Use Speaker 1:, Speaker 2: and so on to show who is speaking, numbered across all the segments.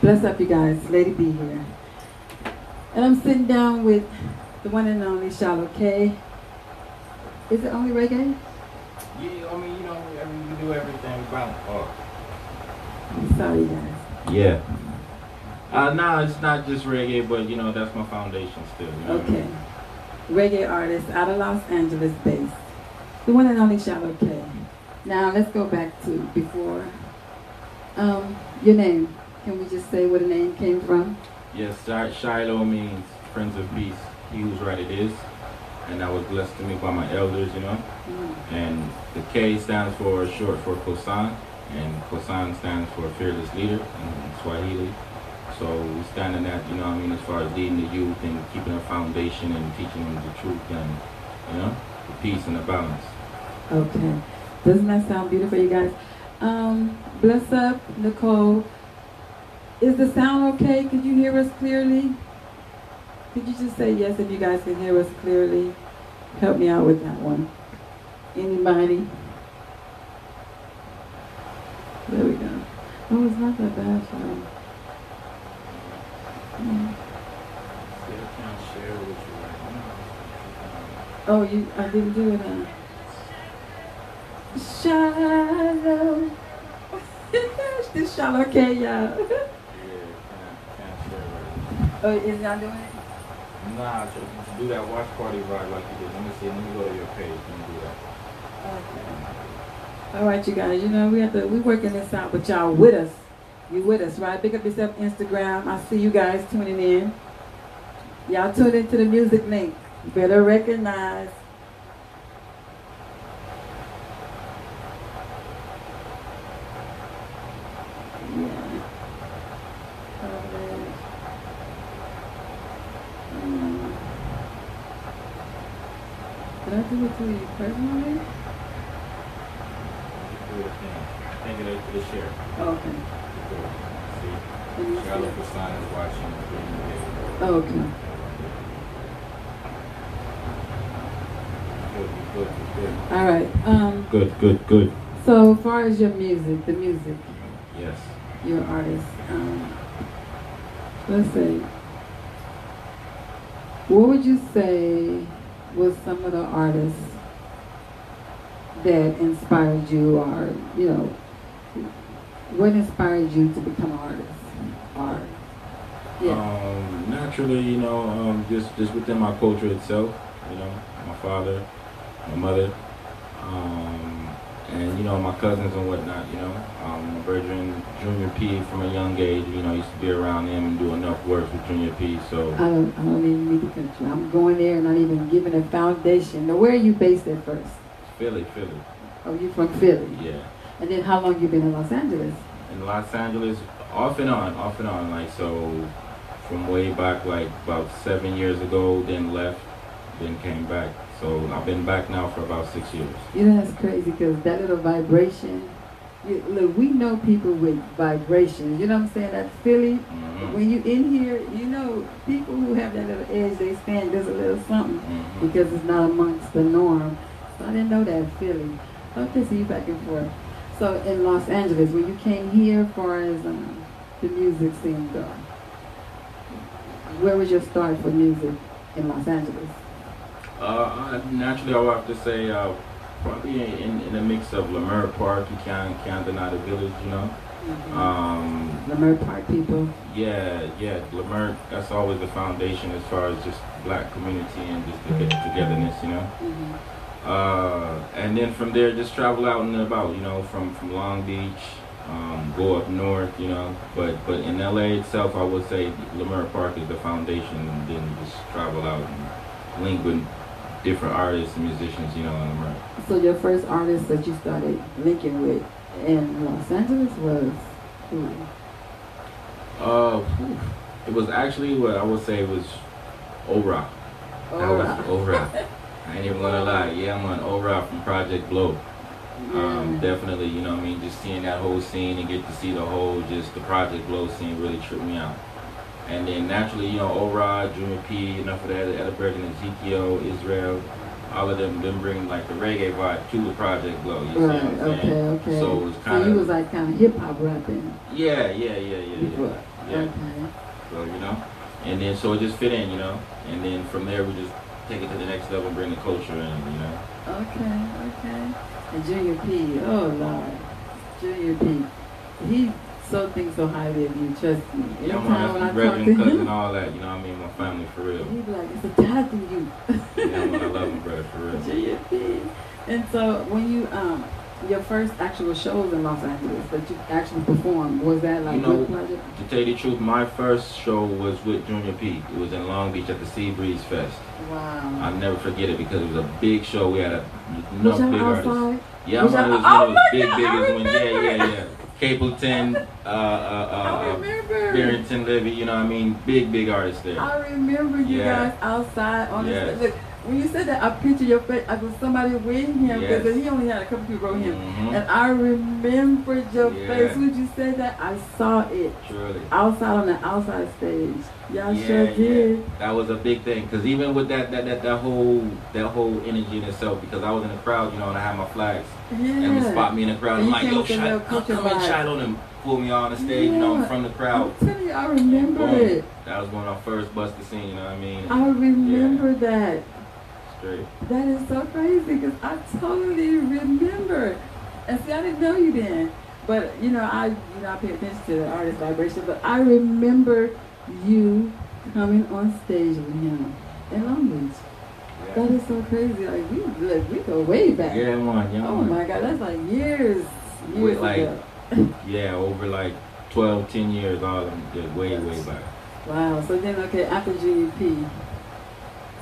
Speaker 1: Bless up, you guys. Lady B here. And I'm sitting down with the one and only Charlotte K. Is it only reggae?
Speaker 2: Yeah, I mean, you know, every, we do everything about art.
Speaker 1: Sorry, guys.
Speaker 2: Yeah. Uh, nah, it's not just reggae, but you know, that's my foundation still. You know what I
Speaker 1: Okay.
Speaker 2: mean?
Speaker 1: Reggae artist out of Los Angeles based. The one and only Charlotte K. Now let's go back to before. Um, your name. Can we just say where the name came from?
Speaker 2: Yes, Shi- Shiloh means Friends of Peace. He who's right it is. And that was blessed to me by my elders, you know.
Speaker 1: Mm.
Speaker 2: And the K stands for short for Kosan, and Kosan stands for fearless leader in Swahili. So we stand in that, you know what I mean, as far as leading the youth and keeping a foundation and teaching them the truth and, you know, the peace and the balance.
Speaker 1: Okay. Doesn't that sound beautiful, you guys? Um, bless up, Nicole. Is the sound okay? Could you hear us clearly? Could you just say yes if you guys can hear us clearly? Help me out with that one. Anybody? There we go. Oh, it's not that bad, Charlie. Mm. Oh, you, I didn't do it, huh? Shallow. this shallow okay, y'all. Oh, is y'all doing it?
Speaker 2: Nah, to, to do that watch party ride like you did. Let me see. Let me go to your page. Let me do that.
Speaker 1: Okay. All right, you guys. You know we have to. We working this out, but y'all with us. You with us, right? Pick up yourself Instagram. I see you guys tuning in. Y'all tune into the music link. Better recognize. Yeah. Alright. Mm. I to you personally?
Speaker 2: Thing. Take it to the share.
Speaker 1: Oh, okay.
Speaker 2: See?
Speaker 1: Let me
Speaker 2: Charlotte
Speaker 1: see.
Speaker 2: Kosan is watching.
Speaker 1: Oh, okay.
Speaker 2: Good, good, good.
Speaker 1: All right. Um.
Speaker 2: Good, good, good.
Speaker 1: So, as far as your music, the music,
Speaker 2: Yes.
Speaker 1: your artist, um, let's say, what would you say was some of the artists that inspired you, or you know, what inspired you to become an artist? Or yeah.
Speaker 2: Um, naturally, you know, um, just just within my culture itself, you know, my father, my mother, um, and you know my cousins and whatnot. You know, um, my brethren, Junior P, from a young age, you know, used to be around them and do enough work with Junior P. So
Speaker 1: I don't, I don't even need to. I'm going there and not even giving a foundation. Now, where are you based at first?
Speaker 2: Philly, Philly,
Speaker 1: Oh, you from Philly.
Speaker 2: yeah.
Speaker 1: And then how long you been in Los Angeles?
Speaker 2: In Los Angeles, off and on, off and on, like so, from way back, like about seven years ago, then left, then came back. So I've been back now for about six years.
Speaker 1: You know that's crazy because that little vibration. You, look, we know people with vibrations. You know what I'm saying? That Philly.
Speaker 2: Mhm.
Speaker 1: When you in here, you know people who have that little edge. They stand just a little something
Speaker 2: Mhm.
Speaker 1: because it's not amongst the norm. So I didn't know that Philly. Okay, so you back and forth. So in Los Angeles, when you came here, as far as um, the music scene go, where was your start for music in Los Angeles?
Speaker 2: Uh, uh, naturally, I would have to say uh, probably in, in, in a mix of Leimert Park, you can't, can't deny the village, you know. Um,
Speaker 1: Leimert Park people.
Speaker 2: yeah, yeah, Leimert, that's always the foundation as far as just black community and just the get togetherness, you know. Uh, and then from there, just travel out and about, you know, from, from Long Beach, um, go up north, you know. But but in LA itself, I would say Leimert Park is the foundation, and then just travel out and link with different artists and musicians, you know, in Leimert.
Speaker 1: So your first artist that you started linking with in Los Angeles was who?
Speaker 2: Uh, it was actually what I would say was Ora. That was Ora. I ain't even gonna lie. Yeah, I'm on Ora from Project Blowed. Um, definitely, you know what I mean, just seeing that whole scene and get to see the whole, just the Project Blowed scene really tripped me out. And then naturally, you know, Ora, Junior P, enough of that, Edinburgh and Ezekiel, Israel, all of them them bring like the reggae vibe to the project glow. You see what
Speaker 1: Right.
Speaker 2: I'm saying?
Speaker 1: Okay. Okay.
Speaker 2: So it was
Speaker 1: So
Speaker 2: kind
Speaker 1: you
Speaker 2: of
Speaker 1: was like kind of hip hop rapping
Speaker 2: yeah, yeah, yeah, yeah, yeah. yeah.
Speaker 1: Okay.
Speaker 2: So you know, and then so it just fit in, you know, and then from there we just take it to the next level, bring the culture in, you know.
Speaker 1: Okay. Okay. And Junior P. Oh Lord, Junior P. He so thinks so highly of you. Trust me. Every
Speaker 2: Yeah,
Speaker 1: time when I talk to
Speaker 2: cousin,
Speaker 1: him,
Speaker 2: all that, you know what I mean? My family for real.
Speaker 1: he be like, "It's a tithe in you."
Speaker 2: Yeah, man, I love my brother for real.
Speaker 1: Junior P. And so when you um your first actual shows in Los Angeles that you actually performed was that like
Speaker 2: You know,
Speaker 1: project?
Speaker 2: To tell you the truth, my first show was with Junior P. It was in Long Beach at the Sea Breeze Fest.
Speaker 1: Wow.
Speaker 2: I'll never forget it because it was a big show. We had a
Speaker 1: Was
Speaker 2: enough
Speaker 1: y'all
Speaker 2: big artists. Yeah,
Speaker 1: Was
Speaker 2: it
Speaker 1: y'all-
Speaker 2: was
Speaker 1: oh
Speaker 2: of those big,
Speaker 1: God, I
Speaker 2: biggest ones. Yeah, yeah, yeah. Capleton, uh, uh, uh. Barrington Levy, you know what I mean? Big, big artists there.
Speaker 1: I remember you
Speaker 2: Yeah.
Speaker 1: guys outside on
Speaker 2: Yes.
Speaker 1: the stage. Look, when you said that, I pictured your face. I was somebody with him
Speaker 2: Yes.
Speaker 1: because he only had a couple people with him.
Speaker 2: Mhm.
Speaker 1: And I remembered your
Speaker 2: Yeah.
Speaker 1: face when you said that. I saw it
Speaker 2: Surely.
Speaker 1: outside on the outside stage. Y'all
Speaker 2: Yeah,
Speaker 1: sure
Speaker 2: yeah.
Speaker 1: did.
Speaker 2: That was a big thing because even with that, that, that, that whole, that whole energy in itself, because I was in the crowd, you know, and I had my flags,
Speaker 1: Yeah.
Speaker 2: and they spot me in the crowd.
Speaker 1: And
Speaker 2: I'm like, yo,
Speaker 1: with the little
Speaker 2: Shiloh, come, come in,
Speaker 1: vibe.
Speaker 2: Shiloh, and pull me on the stage, you know,
Speaker 1: Yeah.
Speaker 2: of the crowd.
Speaker 1: I'm telling you, I remember
Speaker 2: Boom.
Speaker 1: it.
Speaker 2: That was when I first busted the scene, you know what I mean?
Speaker 1: I remember that.
Speaker 2: Straight.
Speaker 1: That is so crazy because I totally remember. And see, I didn't know you then, but you know, I you know I pay attention to the artist vibration, but I remember you coming on stage with him in Long Beach. That is so crazy. Like we like, we go way back.
Speaker 2: yeah man, yeah,
Speaker 1: oh my God, that's like years, years
Speaker 2: With, like,
Speaker 1: ago.
Speaker 2: Yeah, over like 12, 10 years, all of them did way, way back.
Speaker 1: Wow. So then, okay, after GEP,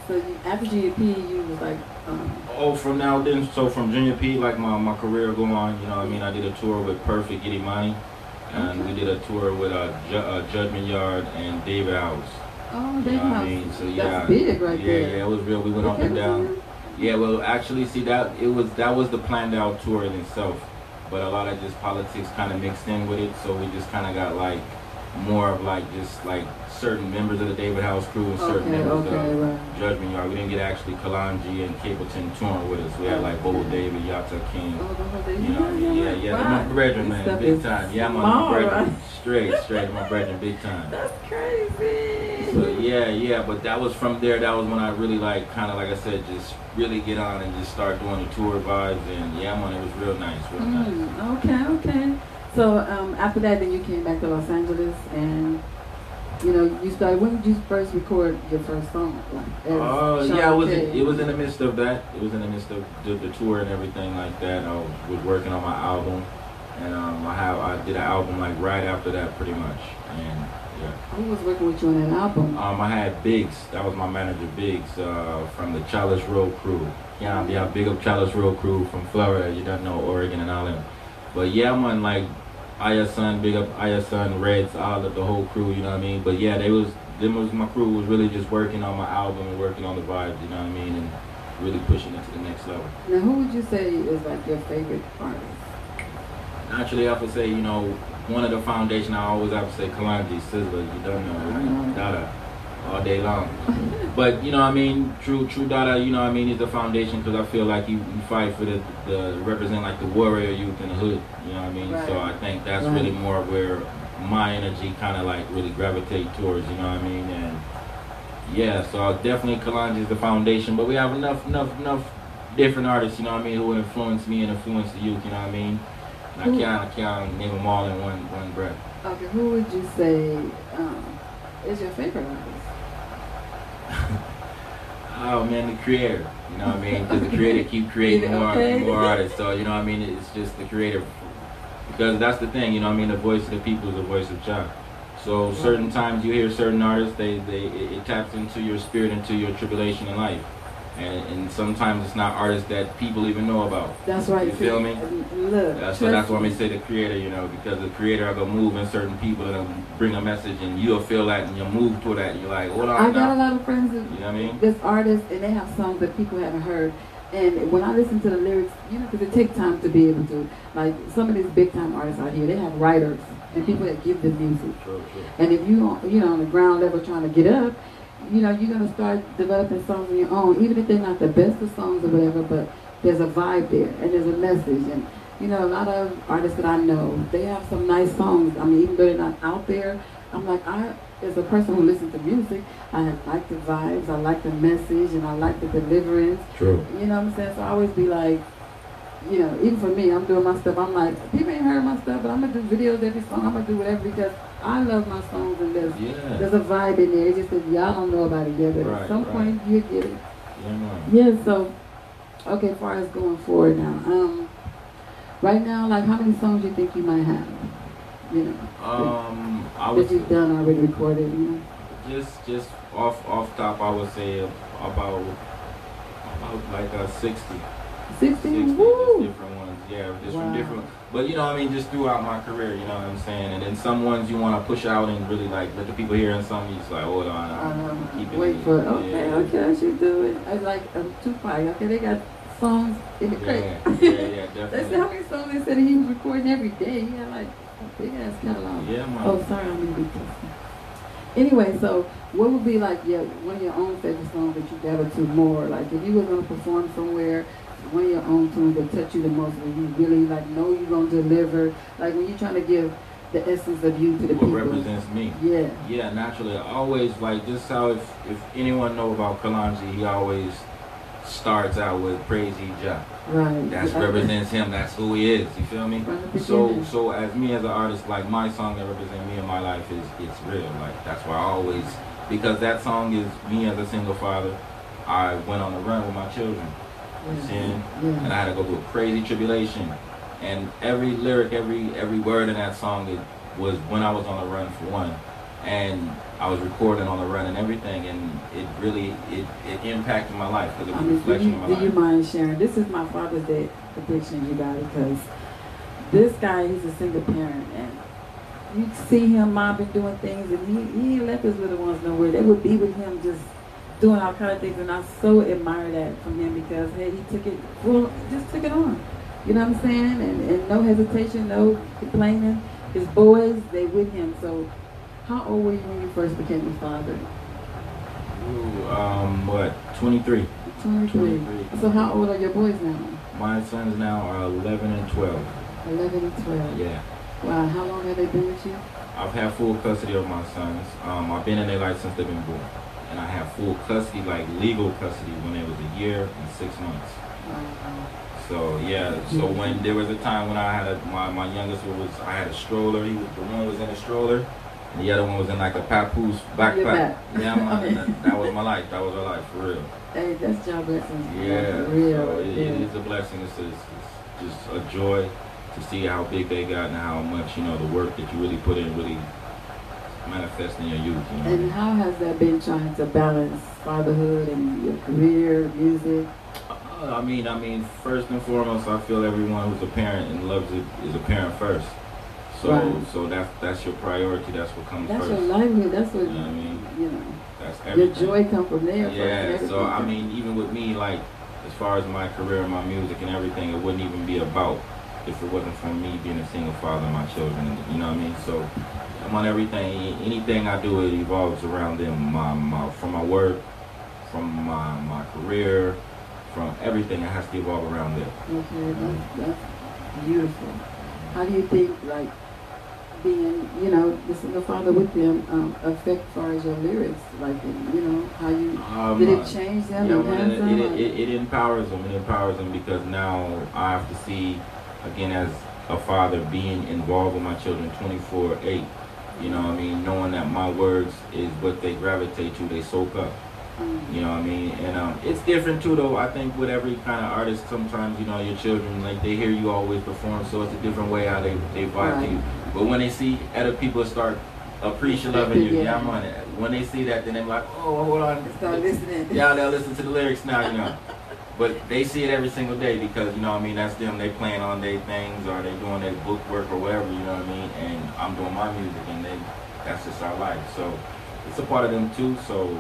Speaker 1: so you, after GEP, you was like, um,
Speaker 2: Oh, from now then, so from Junior P, like my, my career going on, you know I mean? I did a tour with Perfect Giddimani, and we did a tour with uh, Ju- uh, Judgment Yard and David House.
Speaker 1: oh,
Speaker 2: You
Speaker 1: they
Speaker 2: know what I mean? So yeah,
Speaker 1: that's big right
Speaker 2: yeah,
Speaker 1: there.
Speaker 2: yeah, it was real. We went up and down. Yeah, well, actually, see that it was that was the planned out tour in itself, but a lot of just politics kind of mixed in with it. So we just kind of got like more of like just like certain members of the David House crew and certain
Speaker 1: Okay,
Speaker 2: members
Speaker 1: okay,
Speaker 2: of
Speaker 1: right.
Speaker 2: Judgment Yard. We didn't get actually Kalonji and Capleton touring with us. We had like Bobo David, Yata King.
Speaker 1: Oh, the whole thing.
Speaker 2: You know, yeah, yeah. I'm my brethren, man, big time. Yeah, I'm on my brethren, straight, straight, my brethren, big time.
Speaker 1: That's crazy.
Speaker 2: So yeah, yeah, but that was from there. That was when I really like, kind of like I said, just really get on and just start doing the tour vibes. And yeah, man, it was real nice, real nice.
Speaker 1: Mm, okay, okay. So um, after that, then you came back to Los Angeles, and you know, you started. When did you first record your first song? Like,
Speaker 2: Oh yeah, it was
Speaker 1: K?
Speaker 2: it was in the midst of that. It was in the midst of the, the tour and everything like that. I was working on my album, and um, I have I did an album like right after that, pretty much. And yeah,
Speaker 1: Who was working with you on that album?
Speaker 2: um, I had Biggs. That was my manager, Biggs, uh, from the Chalice Road crew. Yeah, yeah, big up Chalice Road crew from Florida. You don't know Oregon and all them. But yeah, man, like Aya Son, big up Aya Son, Reds, all of the whole crew. You know what I mean? But yeah, they was them was my crew was really just working on my album and working on the vibes. You know what I mean? And really pushing it to the next level.
Speaker 1: Now, who would you say is like your favorite artist?
Speaker 2: Naturally, I to say, you know, one of the foundation I always have to say, Kalonji, Sizzla, you don't know, Dada, all day long. but you know, what I mean, true, true Dada, you know, what I mean, is the foundation because I feel like you, you fight for the, the represent like the warrior youth in the hood. You know what I mean? So I think that's
Speaker 1: Right.
Speaker 2: really more where my energy kind of like really gravitate towards. You know what I mean? And yeah, so definitely Kalonji is the foundation. But we have enough, enough, enough different artists. You know what I mean? Who influence me and influence the youth. You know what I mean? And I can't, I can't name them all in one one breath.
Speaker 1: Okay, who would you say um, is your favorite artist?
Speaker 2: Oh man, the creator. You know what I mean? Because the creator keep creating more
Speaker 1: Okay.
Speaker 2: more artists. So you know what I mean? It's just the creator. Because that's the thing. You know what I mean? The voice of the people is the voice of God. So certain times you hear certain artists, they they it, it taps into your spirit, into your tribulation in life. And, and sometimes it's not artists that people even know about.
Speaker 1: That's right.
Speaker 2: You feel me?
Speaker 1: Look,
Speaker 2: Uh, so that's why we say the creator, you know, because the creator are gonna move in certain people and bring a message, and you'll feel that, and you'll move toward that. And you're like, hold
Speaker 1: I
Speaker 2: on
Speaker 1: got a lot of friends that
Speaker 2: You know what I mean?
Speaker 1: this artist and they have songs that people haven't heard. And when I listen to the lyrics, you know, because it takes time to be able to, like some of these big time artists out here, they have writers and people that give them music.
Speaker 2: True, true.
Speaker 1: And if you, you know, on the ground level trying to get up, you know, you're gonna start developing songs of your own, even if they're not the best of songs or whatever, but there's a vibe there and there's a message. And you know, a lot of artists that I know, they have some nice songs. I mean, even though they're not out there, I'm like, I, as a person who listens to music, I like the vibes, I like the message, and I like the deliverance.
Speaker 2: True.
Speaker 1: You know what I'm saying? So I always be like, you know, even for me, I'm doing my stuff. I'm like, people ain't heard my stuff, but I'm gonna do videos every song. I'm gonna do whatever because I love my songs and there's
Speaker 2: Yeah.
Speaker 1: there's a vibe in there. It's just that y'all don't know about it yet, but
Speaker 2: Right,
Speaker 1: at some
Speaker 2: right.
Speaker 1: point you get it.
Speaker 2: Yeah.
Speaker 1: Yeah. So, okay, as far as going forward now, um, right now, like how many songs you think you might have? You know,
Speaker 2: Um, I would
Speaker 1: that you've done already recorded. You know.
Speaker 2: just just off off top, I would say about about like a 60.
Speaker 1: 60?
Speaker 2: 60 just
Speaker 1: Woo!
Speaker 2: different ones. Yeah, just from different. But you know, I mean, just throughout my career, you know what I'm saying. And then some ones you want to push out and really like let the people hear, and some you just like hold on, I'm
Speaker 1: Um,
Speaker 2: keep it.
Speaker 1: wait for okay,
Speaker 2: yeah.
Speaker 1: okay, I should do it. I like um, Tupac. Okay, they got songs in the crate.
Speaker 2: Yeah, yeah, yeah,
Speaker 1: They said
Speaker 2: definitely.
Speaker 1: how many songs they said he was recording every day. He had like a big ass catalog.
Speaker 2: Yeah, man.
Speaker 1: Oh, sorry, I'm gonna be testing. Anyway, so what would be like your one of your own favorite songs that you gather to more? Like if you were gonna perform somewhere, of your own tunes that touch you the most, when you really like know you're gonna deliver, like when you're trying to give the essence of you to the
Speaker 2: what
Speaker 1: people.
Speaker 2: represents me.
Speaker 1: Yeah.
Speaker 2: Yeah, naturally. I always like this. How if if anyone know about Kalonji, he always starts out with praise ye Jah.
Speaker 1: Right.
Speaker 2: That's
Speaker 1: I-
Speaker 2: represents him. That's who he is. You feel me? So so as me as an artist, like my song that represents me in my life is it's real. Like that's why I always because that song is me as a single father. I went on a run with my children.
Speaker 1: Yeah.
Speaker 2: sin, and I had to go through a crazy tribulation. And every lyric, every every word in that song it was when I was on the run for one, and I was recording on the run and everything, and it really it, it impacted my life because it was a
Speaker 1: mean, do
Speaker 2: reflection
Speaker 1: you,
Speaker 2: of my life.
Speaker 1: do you mind sharing? This is my Father's Day depiction, you guys, because this guy, he's a single parent, and you see him, mom been doing things, and he, he ain't left his little ones nowhere. They would be with him just doing all kind of things, and I so admire that from him because, hey, he took it, well, just took it on. You know what I'm saying? And, and no hesitation, no complaining. His boys, they with him. So, how old were you when you first became a father?
Speaker 2: Ooh, um, what? 23.
Speaker 1: 23.
Speaker 2: 23.
Speaker 1: So, how old are your boys now?
Speaker 2: My sons now are 11 and 12.
Speaker 1: 11 and 12.
Speaker 2: Yeah.
Speaker 1: Wow, how long have they been with you?
Speaker 2: I've had full custody of my sons. Um, I've been in their life since they've been born. And I have full custody, like legal custody, when it was a year and six months. So yeah, so when there was a time when I had a, my my youngest one was I had a stroller. He was the one was in a stroller, and the other one was in like a papoose backpack.
Speaker 1: back.
Speaker 2: Yeah, that, that was my life. That was our life for real.
Speaker 1: Hey, that's your blessings.
Speaker 2: Yeah,
Speaker 1: For real.
Speaker 2: so it,
Speaker 1: yeah.
Speaker 2: it is a blessing. It's, it's, it's just a joy to see how big they got and how much you know the work that you really put in really manifest in your youth. You know.
Speaker 1: And how has that been trying to balance fatherhood and your career, music?
Speaker 2: Uh, I mean, I mean, first and foremost, I feel everyone who's a parent and loves it is a parent first. So,
Speaker 1: Right.
Speaker 2: so that's that's your priority. That's what comes
Speaker 1: That's
Speaker 2: first.
Speaker 1: your livelihood. That's what,
Speaker 2: You know what I mean?
Speaker 1: you know,
Speaker 2: That's everything.
Speaker 1: your joy comes from there.
Speaker 2: Yeah. So I mean, even with me, like as far as my career and my music and everything, it wouldn't even be about if it wasn't for me being a single father and my children. You know what I mean? So I'm on everything. Anything I do, it evolves around them. My, my from my work, from my my career, from everything. It has to evolve around them.
Speaker 1: Okay, that's, that's beautiful. How do you think, like, being, you know, the single father with them um, affect far as your lyrics? Like, you know, how you,
Speaker 2: Um,
Speaker 1: did it change them,
Speaker 2: Yeah, well, it,
Speaker 1: them?
Speaker 2: it,
Speaker 1: or-
Speaker 2: it, it empowers them. It empowers them because now I have to see, again, as a father, being involved with my children 24 8. You know what I mean? Knowing that my words is what they gravitate to, they soak up.
Speaker 1: Mm.
Speaker 2: You know what I mean? And um, it's different too, though. I think with every kind of artist, sometimes, you know, your children, like, they hear you always perform, so it's a different way how they, they vibe
Speaker 1: Right.
Speaker 2: to you. But when they see other people start appreciating loving you,
Speaker 1: Yeah.
Speaker 2: yeah, I'm on it. When they see that, then they're like, oh, hold on.
Speaker 1: Start listening.
Speaker 2: Yeah, they'll listen to the lyrics now, you know. But they see it every single day because, you know what I mean, that's them. They playing on their things or they doing their book work or whatever, you know what I mean? And I'm doing my music and they, that's just our life. So it's a part of them too. So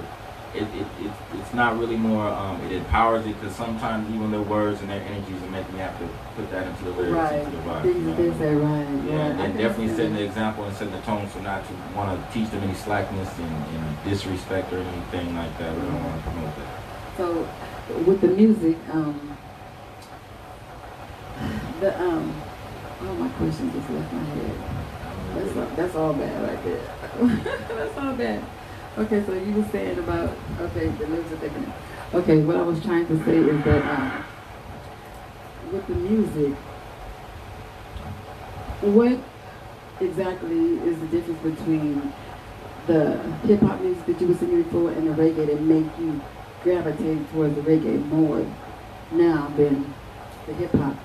Speaker 2: it, it, it it's not really more. Um, it empowers it because sometimes even their words and their energies will make me have to put that into the lyrics,
Speaker 1: Right.
Speaker 2: into the vibe. You know?
Speaker 1: right.
Speaker 2: Yeah,
Speaker 1: right.
Speaker 2: and
Speaker 1: I
Speaker 2: then
Speaker 1: can
Speaker 2: definitely setting the example and setting the tone so not to want to teach them any slackness and, and disrespect or anything like that. We don't want to promote that.
Speaker 1: So, with the music, um, the um, oh my question just left my head. That's all, that's all bad right there. that's all bad. Okay, so you were saying about okay the music gonna. Okay, what I was trying to say is that um, with the music, what exactly is the difference between the hip hop music that you were singing before and the reggae that make you gravitate towards the reggae more now than the hip hop?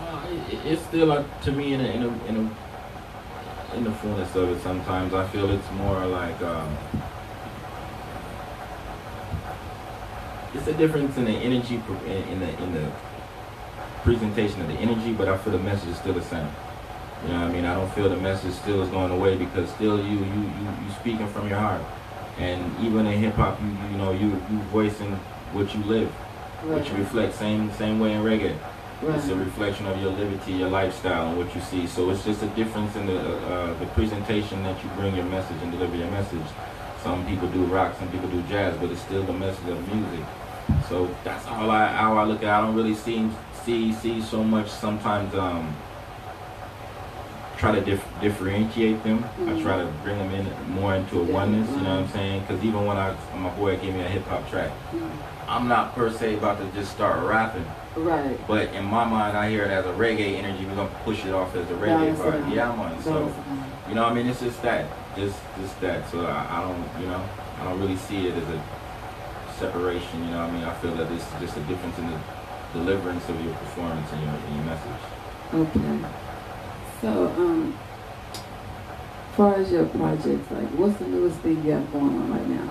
Speaker 2: Uh, it, it's still uh, to me in a, in a, in a, in the fullness of it. Sometimes I feel it's more like um, it's a difference in the energy in, the in the presentation of the energy, but I feel the message is still the same. You know what I mean? I don't feel the message still is going away because still you you you you speaking from your heart, and even in hip hop, you you know you you voicing what you live, what you reflect. Same same way in reggae. It's a reflection of your liberty, your lifestyle, and what you see. So it's just a difference in the uh, the presentation that you bring your message and deliver your message. Some people do rock, some people do jazz, but it's still the message of music. So that's all I how I look at. it. I don't really see see see so much. Sometimes um try to dif- differentiate them. I
Speaker 1: Mhm.
Speaker 2: try to bring them in more into a oneness. You know what I'm saying? Because even when I my boy gave me a hip hop track,
Speaker 1: Mm.
Speaker 2: I'm not per se about to just start rapping.
Speaker 1: Right.
Speaker 2: But in my mind, I hear it as a reggae energy. We're gonna push it off as a reggae part.
Speaker 1: out.
Speaker 2: Yeah, man. So
Speaker 1: Balance it out.
Speaker 2: you know, I mean, it's just that, just just that. So I, I don't, you know, I don't really see it as a separation. You know, what I mean, I feel that it's just a difference in the deliverance of your performance and your, and your message.
Speaker 1: Okay. So, um, as far as your projects, like, what's the newest thing you have going on right now?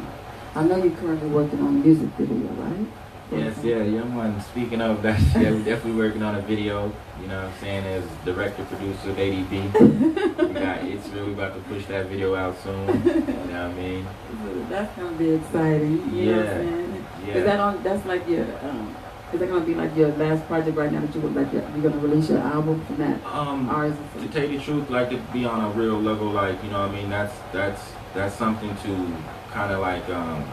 Speaker 1: I know you're currently working on a music video, right?
Speaker 2: Yes, yeah, young one. Speaking of that, yeah, we're definitely working on a video. You know what I'm saying? As director, producer of ADB. we got it's really about to push that video out soon. You know what I mean?
Speaker 1: So that's gonna be exciting. You know what I'm
Speaker 2: Yeah.
Speaker 1: saying?
Speaker 2: Yeah.
Speaker 1: Is that on? That's like your. Um, is that gonna be like your last project right now that you would like? Your, you're gonna release your album from that?
Speaker 2: um,
Speaker 1: Ours
Speaker 2: to tell you the truth, like to be on a real level, like you know, what I mean, that's that's that's something to kind of like um,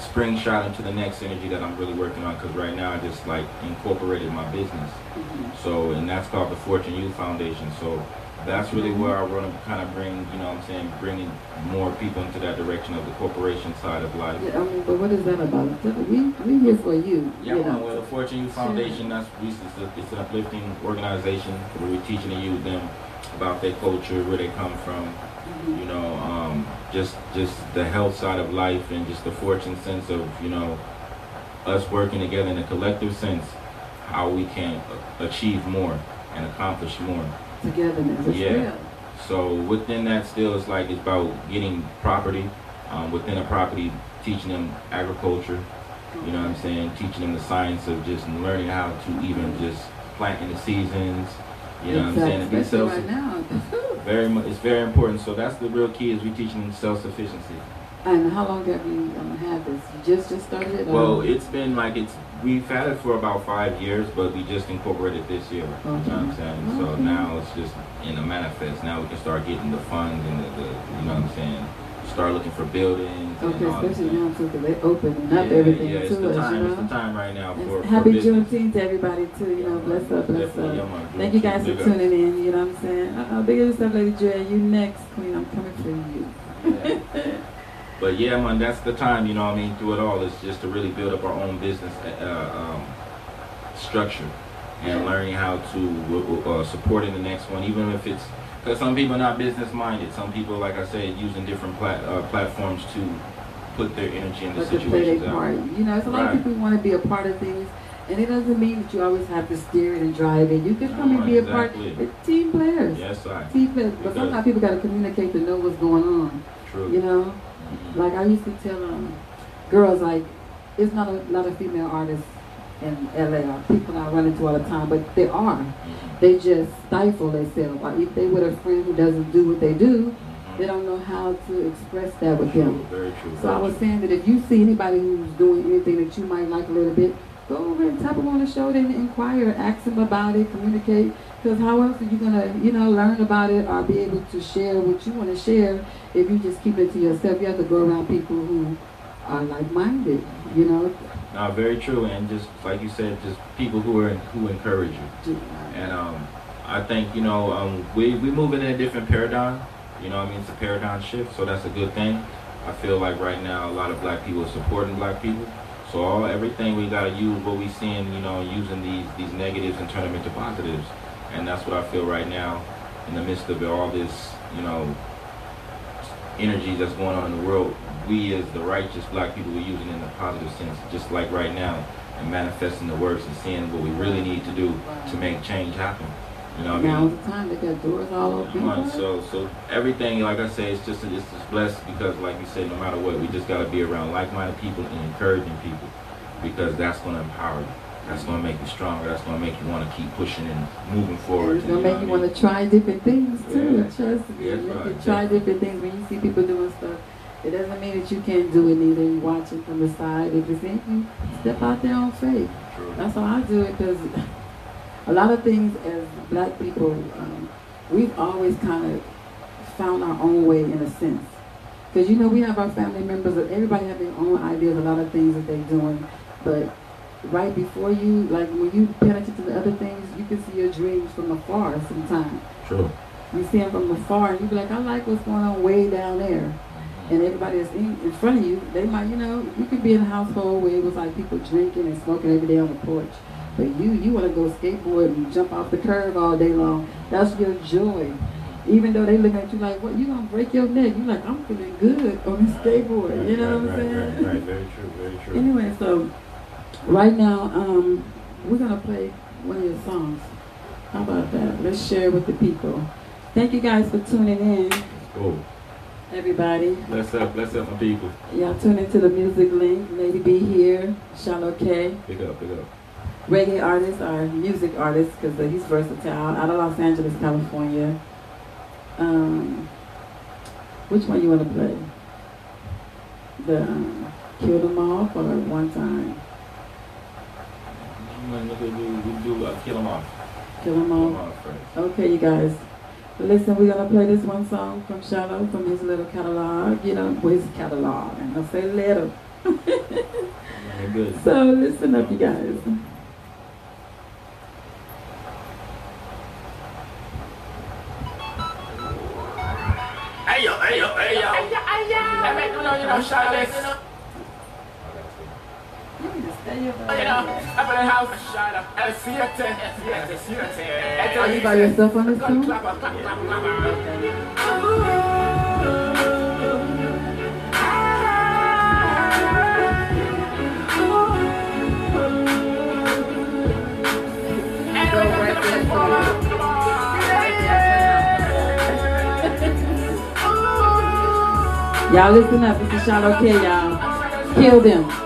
Speaker 2: spring shot into the next energy that I'm really working on. Because right now, I just like incorporated my business,
Speaker 1: Mhm.
Speaker 2: so and that's called the Fortune Youth Foundation. So that's really where I want to kind of bring, you know, what I'm saying, bringing more people into that direction of the corporation side of life.
Speaker 1: Yeah, I mean, but what is that about? We we here for you.
Speaker 2: Yeah,
Speaker 1: you
Speaker 2: well,
Speaker 1: know.
Speaker 2: well, the Fortune Youth Foundation, that's it's, a, it's an uplifting organization where we're teaching the youth them about their culture, where they come from,
Speaker 1: Mhm.
Speaker 2: you know, um, just just the health side of life and just the fortune sense of you know us working together in a collective sense, how we can achieve more and accomplish more.
Speaker 1: Togetherness. It's
Speaker 2: Yeah.
Speaker 1: real.
Speaker 2: So within that, still, it's like it's about getting property. Um, within a property, teaching them agriculture. You know what I'm saying? Teaching them the science of just learning how to even just plant in the seasons. You know what I'm saying? And be self
Speaker 1: right now.
Speaker 2: very much. It's very important. So that's the real key is we teaching them self sufficiency.
Speaker 1: and how long have you um, had this? You just just started it?
Speaker 2: Well, it's been like it's we've had it for about five years, but we just incorporated this year. You know what I'm saying? So now it's just in a manifest. Now we can start getting the funds and the, the you know what I'm saying. Start looking for buildings.
Speaker 1: Okay, especially now too, because they opening up
Speaker 2: yeah,
Speaker 1: everything
Speaker 2: yeah, it's
Speaker 1: to
Speaker 2: the
Speaker 1: us,
Speaker 2: time.
Speaker 1: you
Speaker 2: It's the time right now for, for
Speaker 1: Happy
Speaker 2: business.
Speaker 1: Juneteenth to everybody too, you know, bless up, bless up.
Speaker 2: yeah.
Speaker 1: Thank you guys for tuning in, you know what I'm saying? Uh-oh, big up yourself, Lady Dre, you next, Queen, I'm coming for you.
Speaker 2: Yeah. But yeah, man, that's the time, you know what I mean, through it all, is just to really build up our own business uh, um, structure and learning how to uh, support in the next one, even if it's, because some people are not business minded. Some people, like I said, using different plat- uh, platforms to put their energy into
Speaker 1: But play
Speaker 2: situations.
Speaker 1: their part, you know, it's a lot
Speaker 2: Right.
Speaker 1: of people want to be a part of things, and it doesn't mean that you always have to steer it and drive it. You can come
Speaker 2: No,
Speaker 1: and be a part,
Speaker 2: exactly.
Speaker 1: it's team players.
Speaker 2: Yes, I.
Speaker 1: Team players, but sometimes people got to communicate to know what's going on,
Speaker 2: True.
Speaker 1: you know? Like I used to tell um, girls, like, it's not a lot of female artists in LA or people I run into all the time, but there are.
Speaker 2: Mhm.
Speaker 1: They just stifle themselves. Or if they with a friend who doesn't do what they do,
Speaker 2: Mhm.
Speaker 1: They don't know how to express that with them.
Speaker 2: Very true.
Speaker 1: So I was saying that if you see anybody who's doing anything that you might like a little bit, go over and tap them on the shoulder and inquire, ask them about it, communicate. Because how else are you gonna, you know, learn about it or be able to share what you want to share if you just keep it to yourself? You have to go around people who are like-minded, you know.
Speaker 2: No, very true, and just like you said, just people who are who encourage you. And um, I think you know um, we we moving in a different paradigm. You know, what I mean, it's a paradigm shift, so that's a good thing. I feel like right now a lot of black people are supporting black people. So all everything we gotta use what we seeing, you know, using these these negatives and turn them into positives. And that's what I feel right now in the midst of all this, you know, energy that's going on in the world. We as the righteous black people we're using in a positive sense, just like right now, and manifesting the works and seeing what we really need to do to make change happen. You know what I
Speaker 1: Now's
Speaker 2: mean?
Speaker 1: the time. They got doors all
Speaker 2: open. On, so so everything, like I say, it's just it's just blessed because, like you said, no matter what, we just got to be around like-minded people and encouraging people because that's going to empower you. That's going to make you stronger. That's going to make you want to keep pushing and moving forward.
Speaker 1: it's gonna make you want to try different things too.
Speaker 2: Yeah.
Speaker 1: Trust me.
Speaker 2: Yeah,
Speaker 1: you
Speaker 2: right,
Speaker 1: try different things when you see people doing stuff. It doesn't mean that you can't do it either. You watch it from the side. If it's in you, step out there on faith.
Speaker 2: True.
Speaker 1: That's how I do it because a lot of things as black people, um, we've always kind of found our own way in a sense. Because you know we have our family members. Everybody have their own ideas. A lot of things that they're doing, but right before you, like when you pay attention to the other things, you can see your dreams from afar. Sometimes
Speaker 2: True.
Speaker 1: you see them from afar, and you be like, I like what's going on way down there. And everybody that's in, in front of you, they might, you know, you could be in a household where it was like people drinking and smoking every day on the porch. But you, you want to go skateboard and jump off the curb all day long. That's your joy. Even though they look at you like, what, you gonna break your neck? You're like, I'm feeling good on the skateboard. You know what I'm
Speaker 2: right,
Speaker 1: saying?
Speaker 2: Right, right, very true, very true.
Speaker 1: Anyway, so right now, um, we're gonna play one of your songs. How about that? Let's share with the people. Thank you guys for tuning in,
Speaker 2: Cool.
Speaker 1: everybody.
Speaker 2: Bless up, bless up my people.
Speaker 1: Y'all tune into the music link. Lady B here, Shallow K.
Speaker 2: Pick up, pick up.
Speaker 1: Reggae artist or music artist because uh, he's versatile. Out of Los Angeles, California. Um, which one you want to play? The um, Kill Them Off or One Time?
Speaker 2: I'm gonna look we do uh, kill 'em off.
Speaker 1: Kill Them Off.
Speaker 2: off.
Speaker 1: Okay, you guys. Listen, we're gonna play this one song from Shallow from his little catalog. You know, his catalog. And gonna say little. So listen up, you guys.
Speaker 3: Hey yo, hey yo, hey yo. I make you know, you know, Charlotte.
Speaker 1: You need to stay your
Speaker 3: You know, up in the house, Charlotte. And see it, see it, see it.
Speaker 1: Are you by yourself on this
Speaker 3: Clap,
Speaker 1: Y'all listen up. This is Shallow K, y'all. Kill them.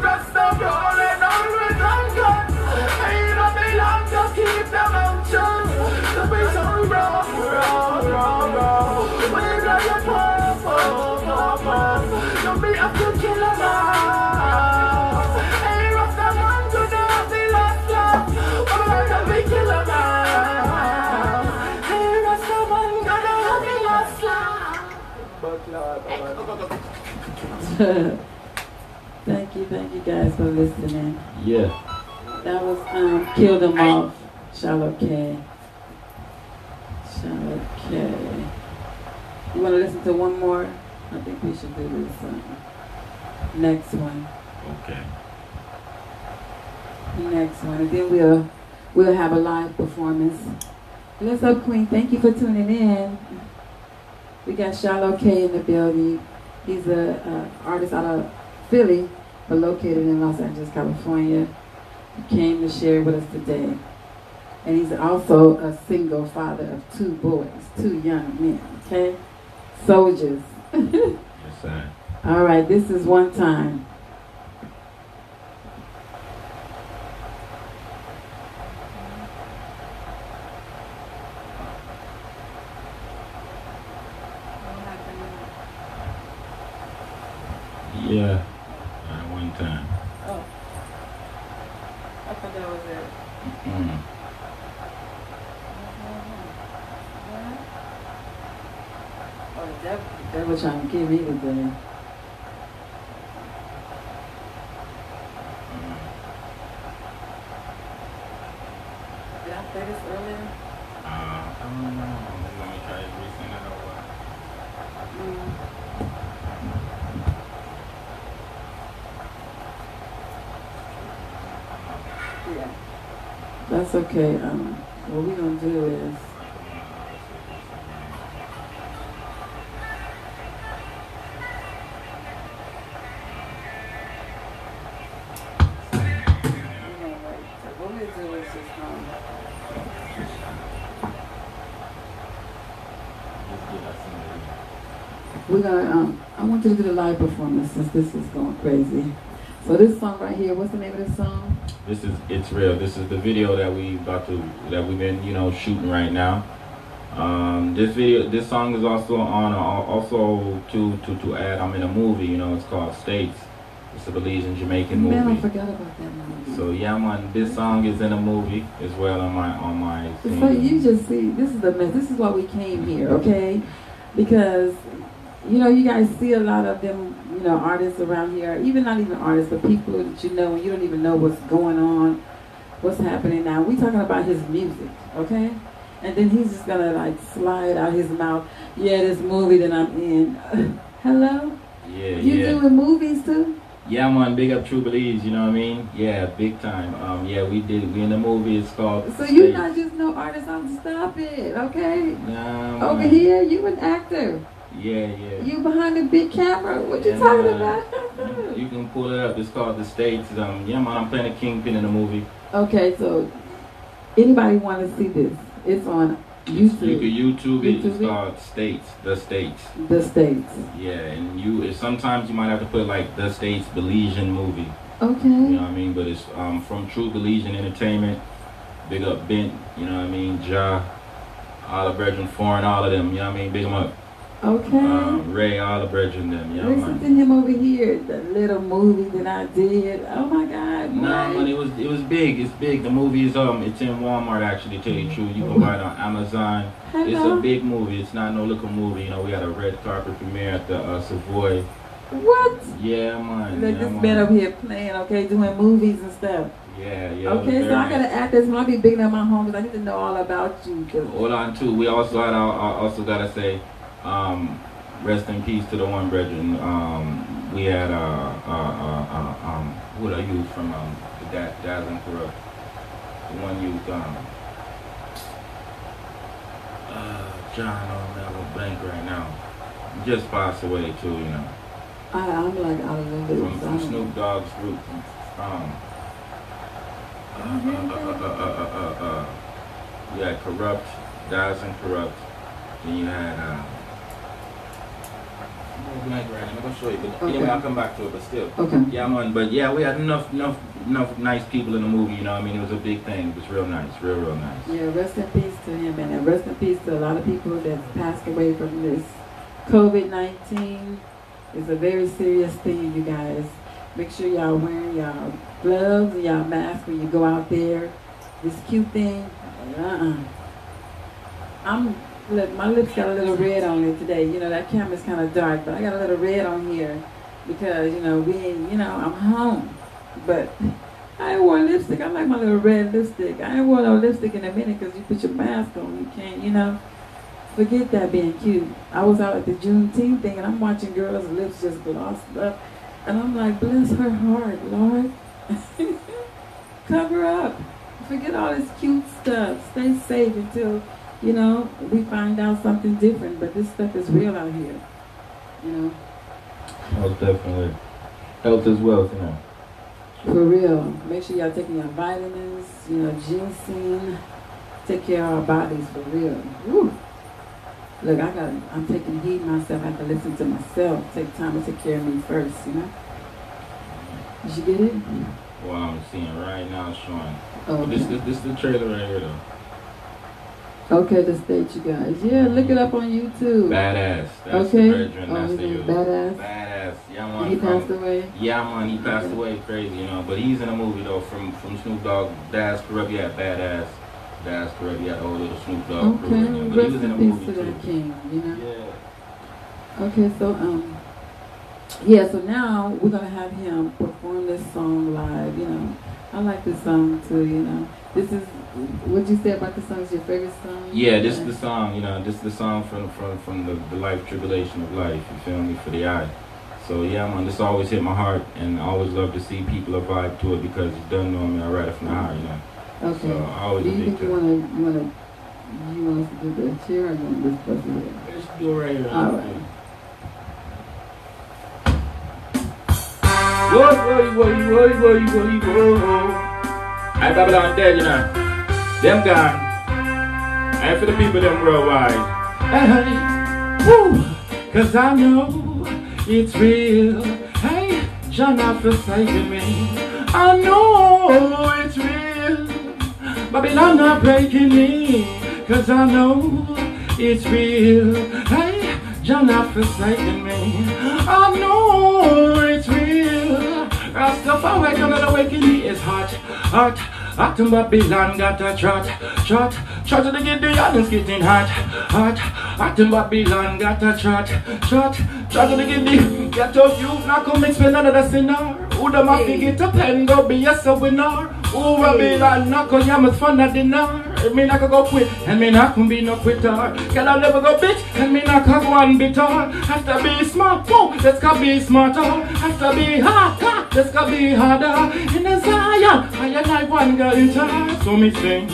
Speaker 1: thank you, thank you guys for listening.
Speaker 2: Yeah.
Speaker 1: That was um, Kill Them Off, Charlotte K. Charlotte K. You want to listen to one more? I think we should do this um, next one.
Speaker 2: Okay.
Speaker 1: Next one, and then we'll we'll have a live performance. Bless up, Queen. Thank you for tuning in. We got Charlotte K in the building. He's a uh, artist out of Philly, but located in Los Angeles, California. He came to share with us today, and he's also a single father of two boys, two young men. Okay, soldiers.
Speaker 2: Yes, sir.
Speaker 1: All right, this is one time.
Speaker 2: Yeah. At one time.
Speaker 1: Oh, I thought that was it.
Speaker 2: Mm.
Speaker 1: Oh, the devil, the devil trying to get me today. Did I play this earlier?
Speaker 2: Uh, I don't know. Let me try to resend it over.
Speaker 1: Mm. Yeah. That's okay. Um, what we're like, we do is We're gonna, um, I want you to do the live performance since this is going crazy. So this song right here, what's the name of this song?
Speaker 2: This is it's real. This is the video that we about to that we've been you know shooting right now. Um, this video, this song is also on. Uh, also to to to add, I'm in a movie. You know, it's called States. It's a Belizean Jamaican
Speaker 1: Man, I
Speaker 2: movie.
Speaker 1: forgot about that movie.
Speaker 2: So yeah, man, this song is in a movie as well on my on my.
Speaker 1: So you just see, this is the mess. This is why we came here, okay? Because, you know, you guys see a lot of them, you know, artists around here, even not even artists, but people that you know, and you don't even know what's going on, what's happening now. We talking about his music, okay? And then he's just gonna like slide out his mouth, yeah, this movie that I'm in. Hello?
Speaker 2: Yeah,
Speaker 1: You
Speaker 2: yeah.
Speaker 1: doing movies too?
Speaker 2: Yeah, I'm on big up True Belize, you know what I mean? Yeah, big time. Um, yeah, we did. We in the movie. It's called.
Speaker 1: So you're not just no artist, I'm stop it, okay?
Speaker 2: Nah,
Speaker 1: Over
Speaker 2: man.
Speaker 1: here, you an actor.
Speaker 2: Yeah, yeah.
Speaker 1: You behind the big camera? What you talking
Speaker 2: man.
Speaker 1: about?
Speaker 2: You can pull it up. It's called The States. Um, yeah, man, I'm playing a kingpin in the movie.
Speaker 1: okay, so anybody want to see this? It's on YouTube.
Speaker 2: You can
Speaker 1: YouTube,
Speaker 2: it. It's
Speaker 1: YouTube it?
Speaker 2: called States. The States.
Speaker 1: the states.
Speaker 2: Yeah, and you. Sometimes you might have to put like The States Belizean movie.
Speaker 1: Okay.
Speaker 2: You know what I mean? But it's um from True Belizean Entertainment. Big up Bent. You know what I mean? Ja. All the brethren, foreign, all of them. You know what I mean? Big them up.
Speaker 1: Okay.
Speaker 2: Um, Ray, all the brethren, them. You know
Speaker 1: Listen to him over here. The little movie that I did. Oh my God.
Speaker 2: Nah,
Speaker 1: boy.
Speaker 2: man, it was it was big. It's big. The movie is um, it's in Walmart actually. To tell you the truth, you can buy it on Amazon.
Speaker 1: Hello.
Speaker 2: It's a big movie. It's not no little movie. You know, we had a red carpet premiere at the uh, Savoy.
Speaker 1: What?
Speaker 2: Yeah, man.
Speaker 1: Like
Speaker 2: yeah,
Speaker 1: this
Speaker 2: man.
Speaker 1: over here playing, okay, doing movies and stuff.
Speaker 2: Yeah, yeah.
Speaker 1: okay, so I gotta add this when I be bigging up my home because I need to know all about you.
Speaker 2: Hold on too. We also had I also gotta say, um, rest in peace to the one brethren. Um, we had uh, uh, uh, uh um, who did I use from um, that dazzling Kurupt? The one used um, uh, John on that bank right now. Just passed away too, you know.
Speaker 1: I, I'm like out of the loop.
Speaker 2: From, from Snoop Dogg's group. Um, uh, uh, uh, yeah, Kurupt, dazzling corrupt. Then you had. Uh, I'm gonna show you, but
Speaker 1: Okay.
Speaker 2: anyway, I'll come back to it. But still,
Speaker 1: Okay.
Speaker 2: yeah, man. But yeah, we had enough, enough, enough nice people in the movie. You know, I mean, it was a big thing. It was real nice, real, real nice.
Speaker 1: Yeah, rest in peace to him, and rest in peace to a lot of people that passed away from this COVID 19. It's a very serious thing, you guys. Make sure y'all wearing y'all gloves and y'all masks when you go out there. This cute thing, uh-uh. I'm, my lips got a little red on it today. You know, that camera's kind of dark, but I got a little red on here because, you know, we, you know, I'm home. But I wore lipstick. I like my little red lipstick. I ain't wore no lipstick in a minute because you put your mask on. You can't, you know. Forget that being cute. I was out at the Juneteenth thing and I'm watching girls' lips just glossed up. And I'm like, bless her heart, Lord. Cover up. Forget all this cute stuff. Stay safe until, you know, we find out something different. But this stuff is real out here. You know,
Speaker 2: Most definitely. Health as wealth, you know.
Speaker 1: for real. Make sure y'all taking your vitamins, you know, ginseng. Take care of our bodies for real. Woo. Look, I got. I'm taking heed myself. I have to listen to myself. Take time to take care of me first. You know. Did you get it?
Speaker 2: Well, I'm seeing right now, showing.
Speaker 1: Oh,
Speaker 2: This, this, this is the trailer right here, though.
Speaker 1: Okay, the state, you guys. Yeah, look it up on YouTube.
Speaker 2: Badass. That's
Speaker 1: okay.
Speaker 2: the brethren.
Speaker 1: oh,
Speaker 2: That's the youth.
Speaker 1: badass.
Speaker 2: Badass. Yeah, man.
Speaker 1: he
Speaker 2: from-
Speaker 1: passed away.
Speaker 2: Yeah, man, he passed
Speaker 1: Okay.
Speaker 2: away crazy, you know. But he's in a movie though from from Snoop Dogg, Daz Kurupt, yeah, badass. Daz Kurupt, yeah, the whole little Snoop Dogg crew.
Speaker 1: Okay,
Speaker 2: know, But he was in a movie
Speaker 1: to
Speaker 2: too.
Speaker 1: that king. You know.
Speaker 2: Yeah.
Speaker 1: Okay, so um, yeah, so now we're gonna have him perform this song live. You know, I like this song too. You know, this is what would you say about the song is your favorite song.
Speaker 2: Yeah, this is the song, you know, this is the song from from from the, the life tribulation of life, you feel me, for the eye. So yeah man, this always hit my heart and I always love to see people a vibe to it because you done know me, I write it from the heart, you know.
Speaker 1: Okay.
Speaker 2: So I always
Speaker 1: Do you think you wanna you wanna you want us to do the chair or you want this plus here?
Speaker 2: Let's do it right here.
Speaker 1: All right.
Speaker 2: Whoa, whoa, whoa, whoa, whoa, whoa, whoa. I Babylon dead, you know. Them gone. And for the people them worldwide. Hey, woo, cause I know it's real. Hey, Jah not forsaken me. I know it's real. Babylon not breaking me. Cause I know it's real. Hey, Jah not forsaken me. I know it's real. Rastafari gonna awaken me. It's hot, hot. Hot in Babylon got a trot, trot, trot to the audience getting hot, hot. Hot in Babylon got a trot, trot, trot to the get out you not come explain another sinner. Who the ma
Speaker 1: Hey.
Speaker 2: get up and go be a winner. Who Babylon not go yam as fun at dinner. Me not go quit and me not can be no quitter. Girl I never go bitch and me not go one bitter. Have to be smart, whoa, let's go be smarter. To be hard, hard, let's go be harder. In the Zion, I am like one girl in charge. So me sing,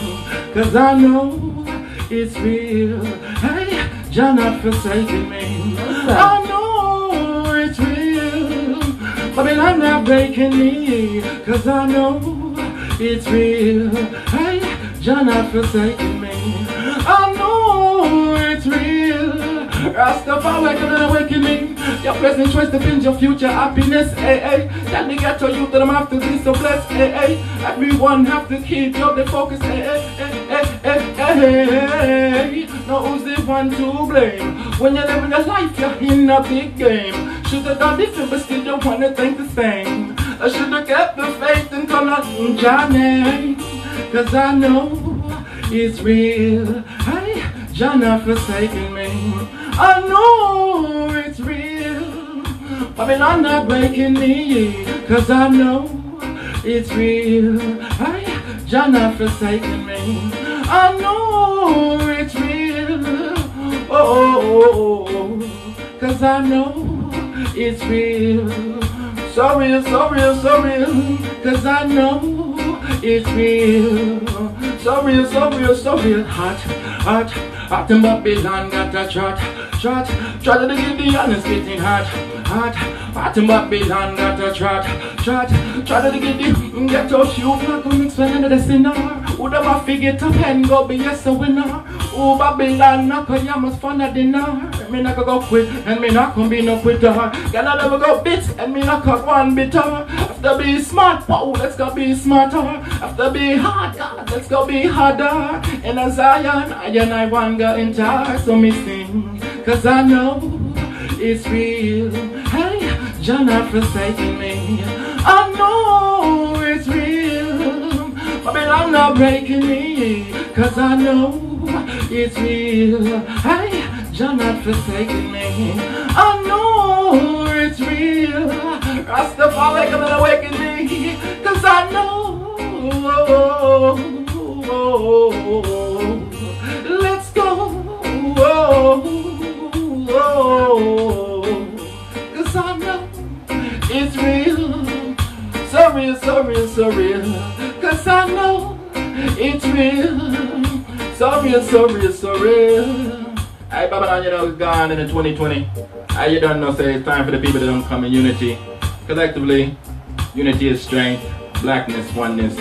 Speaker 2: cause I know it's real. Hey, Jah not forsaking me. I know it's real. Babylon not breaking me, cause I know it's real. Hey, Jah not forsaking me. I know it's real. Rastafari gonna awaken me. Your present choice defines your future happiness. Hey, hey. Tell the ghetto youth that I'm to be so blessed. Hey, hey. Everyone have to keep your the focus. Hey, hey, hey, hey, hey, hey. Now who's the one to blame? When you're living your life, you're in a big game. Should've done different, but still don't wanna think the same. I should've kept the faith and out in Johnny. Cause I know it's real. Hey, Jah not forsaking me. I know it's real. Babylon not breaking me. Cause I know it's real. Hey, Jah not forsaking me. I know it's real. Oh, oh, oh, oh. Cause I know it's real. So real, so real, so real. Cause I know it's real. So real, so real, so real. Hot, hot, hot in Babylon got a trot, trot, trot to get the honest getting hot, hot, hot in Babylon got a trot, trot, trot to get the out you not gonna explain to the sinner. The ma figure to pen go be yes a winner. Ooh, Babylon, knock on you must find a dinner. Me not go quit, and me not gonna be no quitter. Girl, I never go bit, and me not cut one bitter. After be smart, wow, let's go be smarter. After be hard, let's go be harder. In a Zion, I and I want go in charge, so me sing. Cause I know it's real. Hey, Jah not forsaken me. I know it's real. Babylon not breaking me. Cause I know it's real. Hey, Jah not forsaken me. I know it's real. Rastafari come and awaken me. Cause I know. Let's go. Cause I know it's real. So real, so real, so real. Cause I know it's real. Real, so real, so real. Hey, Babylon, you know, it's gone in the 2020. Hey, you don't know, say it's time for the people that don't come in unity. Collectively, unity is strength, blackness, oneness.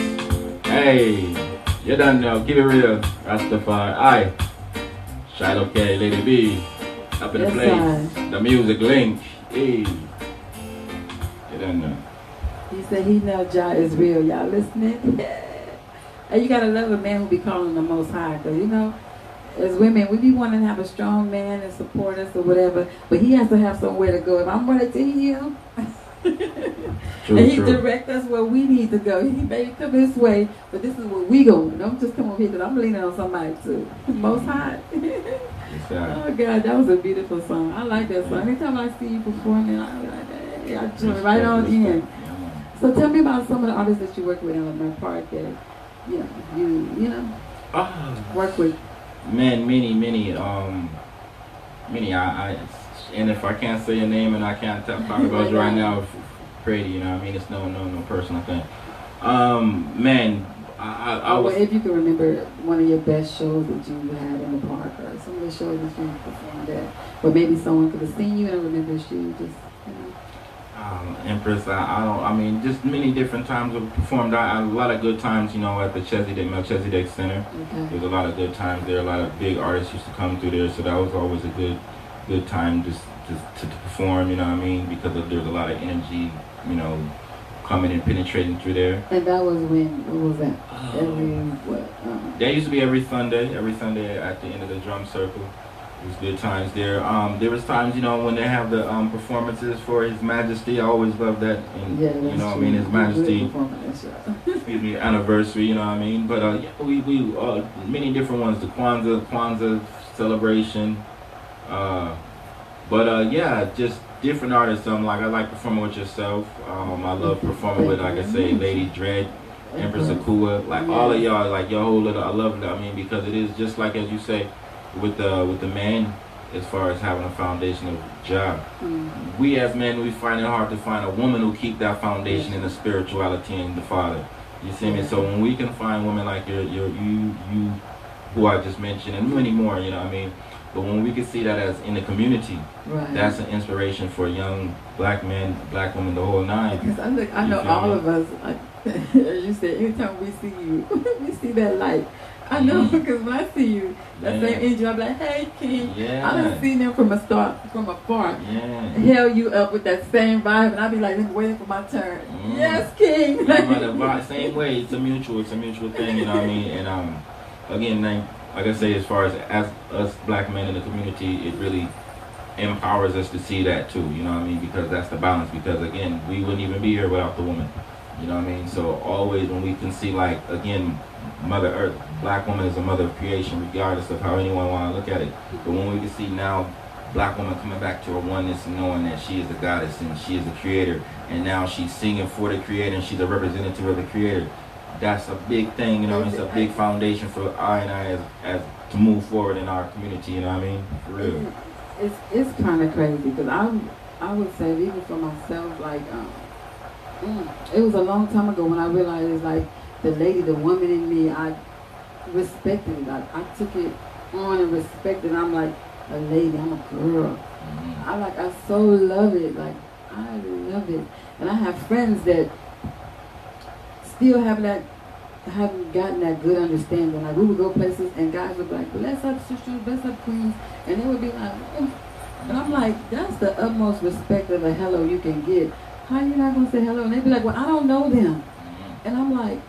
Speaker 2: Hey, you don't know, keep it real. Rastafari. Aye. Shiloh K, Lady B. Up in the
Speaker 1: Yes,
Speaker 2: place. The music link. Hey. You don't know.
Speaker 1: He said he know Jah is real. Y'all listening? and you gotta love a man who be calling the Most High, cause you know, as women, we be wanting to have a strong man and support us or whatever, but he has to have somewhere to go. If I'm ready to him,
Speaker 2: True,
Speaker 1: and he
Speaker 2: true.
Speaker 1: direct us where we need to go. He may come this way, but this is where we go. Don't just come over here, cause I'm leaning on somebody too. Most High. Oh God, that was a beautiful song. I like that song. Anytime I see you performing, I'm like, I join right on in.
Speaker 2: respect. Yeah, man.
Speaker 1: So tell me about some of the artists that you work with in Leimert Park that you know, you you know
Speaker 2: Ah.
Speaker 1: work with.
Speaker 2: Man, many, many, um, many. I, I, and if I can't say a name and I can't talk talk about you right now, f- Brady, you know, what I mean, it's no, no, no personal thing. Um, man, I, I, I
Speaker 1: Or
Speaker 2: was.
Speaker 1: if you can remember one of your best shows that you had in the park, or some of the shows that you performed at, or maybe someone could have seen you and remembers you. Just you know.
Speaker 2: Um, Empress, I, I don't, I mean, just many different times I've performed. I, I, a lot of good times, you know, at the Chesedek, Melchizedek Center.
Speaker 1: Okay.
Speaker 2: There's a lot of good times there. A lot of big artists used to come through there, so that was always a good, good time just, just to, to perform. You know what I mean? Because of, there's a lot of energy, you know, coming and penetrating through there.
Speaker 1: And that was when what was that?
Speaker 2: Um,
Speaker 1: Every what? Um,
Speaker 2: That used to be every Sunday, every Sunday at the end of the drum circle. It was good times there. Um, there was times, you know, when they have the um, performances for His Majesty. I always love that. And,
Speaker 1: yeah,
Speaker 2: you know, what I mean, His Majesty.
Speaker 1: really performed at
Speaker 2: excuse me, anniversary, you know what I mean? But uh, yeah, we, we uh, many different ones, the Kwanzaa, Kwanzaa celebration. Uh, but uh, yeah, just different artists. Um, like I like performing with yourself. Um, I love performing with, like I say, Lady Dread, Empress Akua, like all of y'all, like your whole little. I love it. I mean, because it is just like as you say, with the with the man, as far as having a foundation of job
Speaker 1: Mm.
Speaker 2: we as men we find it hard to find a woman who keep that foundation in the spirituality and the father you see me so when we can find women like your, your you you who i just mentioned and many more you know what i mean but when we can see that as in the community
Speaker 1: Right.
Speaker 2: that's an inspiration for young black men black women the whole nine
Speaker 1: Because I look, I know all
Speaker 2: me?
Speaker 1: of us. Like, as you said, anytime we see you, we see that light. I know because when I see you, that
Speaker 2: Yeah.
Speaker 1: same energy, I'm like, hey, King. I
Speaker 2: yeah
Speaker 1: done seen them from a start, from afar.
Speaker 2: yeah
Speaker 1: Held you up with that same vibe, and I'd be like, waiting for my turn.
Speaker 2: Mm.
Speaker 1: Yes, King.
Speaker 2: Yeah, man, the vibe- same way. It's a mutual. It's a mutual thing. You know what I mean? And um, again, like, like I say, as far as as us black men in the community, it really empowers us to see that too. You know what I mean? Because that's the balance. Because again, we wouldn't even be here without the woman. You know what I mean? So always when we can see like again, Mother Earth, black woman is a mother of creation, regardless of how anyone want to look at it. But when we can see now, black woman coming back to her oneness and knowing that she is a goddess and she is a creator, and now she's singing for the creator and she's a representative of the creator. That's a big thing, you know. It's a big foundation for I and I as, as to move forward in our community. You know what I mean? For real.
Speaker 1: It's it's kind of crazy because I I would say even for myself like um, mm, it was a long time ago when I realized like the lady, the woman in me, I respected it. I, took it on and respected. I'm like a lady. I'm a girl.
Speaker 2: Mhm.
Speaker 1: I like I so love it. Like I love it, and I have friends that still have that haven't gotten that good understanding. Like we would go places and guys would be like, bless up sisters, bless up queens, and they would be like, oh. and I'm like, that's the utmost respect of a hello you can get. How you not gonna say hello? And they'd be like, well, I don't know them,
Speaker 2: Mhm.
Speaker 1: and I'm like,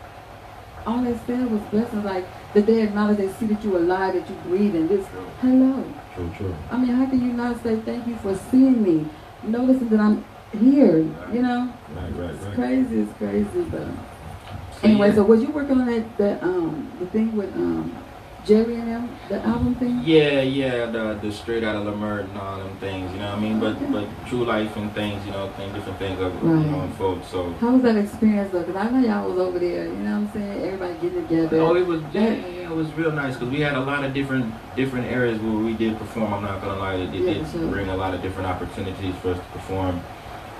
Speaker 1: all they said was blessings. Like that they acknowledge, they see that you're alive, that you breathe, and just hello.
Speaker 2: True, true.
Speaker 1: I mean, how can you not say thank you for seeing me, noticing that I'm here? You know,
Speaker 2: Right, right,
Speaker 1: it's crazy. It's crazy, but.
Speaker 2: So,
Speaker 1: Anyway,
Speaker 2: yeah.
Speaker 1: so was you working on that, that um the thing with um Jerry and them, the album thing?
Speaker 2: Yeah, yeah, the the straight out of Leimert and all them things, you know what I mean? But
Speaker 1: Okay.
Speaker 2: but true life and things, you know, thing, different things of
Speaker 1: Right.
Speaker 2: you know unfold. So
Speaker 1: How was that experience though? Because I know y'all was over there, you know what I'm saying? Everybody getting together.
Speaker 2: Oh, it was yeah, yeah, it was real nice because we had a lot of different different areas where we did perform. I'm not gonna lie, it, it
Speaker 1: Yeah,
Speaker 2: did
Speaker 1: sure.
Speaker 2: bring a lot of different opportunities for us to perform.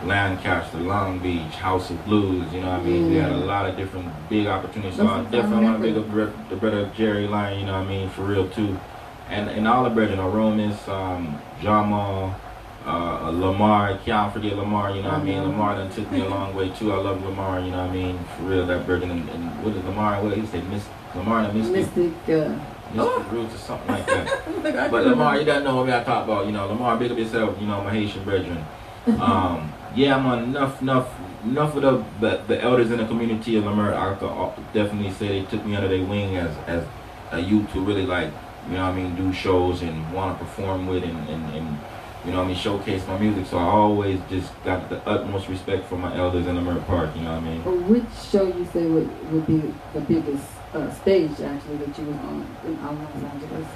Speaker 2: Lancaster, Long Beach, House of Blues, you know what I mean? We had a lot of different big opportunities. So I definitely want to big up the, the brother Jerry Lyon, you know what I mean, for real too. And and all the brethren, Aromas, um, Jamal, uh, Lamar, can't forget Lamar, you know what I mean? Lamar done took me a long way too. I love Lamar, you know what I mean? For real, that brethren and, and what is Lamar? What did he say? Miss Lamar the Mystic,
Speaker 1: Mystic. Uh,
Speaker 2: Mystic Roots or something like that. But Lamar, you don't know what I talk about. You know, Lamar, big up yourself. You know, my Haitian brethren. Um, yeah, I'm on enough, enough, enough of the, the the elders in the community of could definitely say they took me under their wing as as a youth to really like, you know, what I mean, do shows and want to perform with and, and and you know, what I mean, showcase my music. So I always just got the utmost respect for my elders in Leimert Park. You know what I mean?
Speaker 1: Which show you say would, would be the biggest uh, stage actually that you was on in uh, Los Angeles?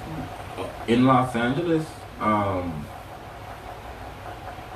Speaker 2: in Los Angeles, um,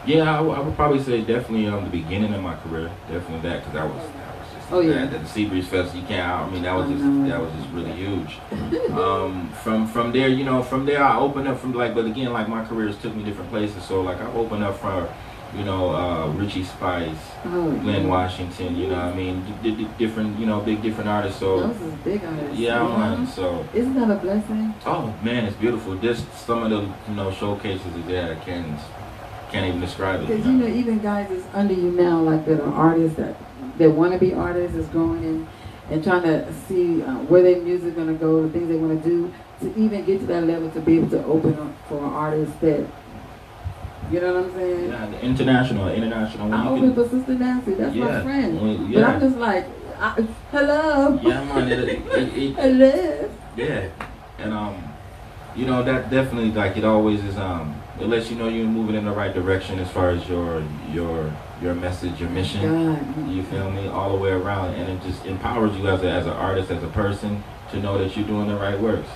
Speaker 2: yeah, I, w- I would probably say definitely um, the beginning of my career, definitely that because that was that was just
Speaker 1: Oh, yeah.
Speaker 2: that, the Seabreeze Fest. You can't. I mean, that was just that was just really huge. um, from from there, you know, from there I opened up from like, but again, like my careers took me different places. So like I opened up from you know, uh, Richie Spice,
Speaker 1: Oh,
Speaker 2: Glenn
Speaker 1: yeah.
Speaker 2: Washington. You know, what I mean, d- d- different, you know, big different artists. So
Speaker 1: Those is big artists.
Speaker 2: yeah,
Speaker 1: you know?
Speaker 2: man. So.
Speaker 1: Isn't that a blessing?
Speaker 2: Oh man, it's beautiful. Just some of the you know showcases there. I can't can't even describe it.
Speaker 1: Because you know, even guys that's under you now, like that are artists that that want to be artists, is growing in and trying to see uh, where their music gonna go, the things they want to do, to even get to that level to be able to open up for artists that, you know what I'm saying?
Speaker 2: Yeah, the international, international.
Speaker 1: I
Speaker 2: When
Speaker 1: open for Sister Nancy. That's my
Speaker 2: Yeah,
Speaker 1: friend.
Speaker 2: when-
Speaker 1: But I'm just like, I, hello.
Speaker 2: yeah, man. It, it, it,
Speaker 1: Hello.
Speaker 2: yeah, and um, you know that definitely like it always is um. It lets you know you're moving in the right direction as far as your your your message, your mission.
Speaker 1: God.
Speaker 2: You feel me? All the way around, and it just empowers you as a, as an artist, as a person, to know that you're doing the right works.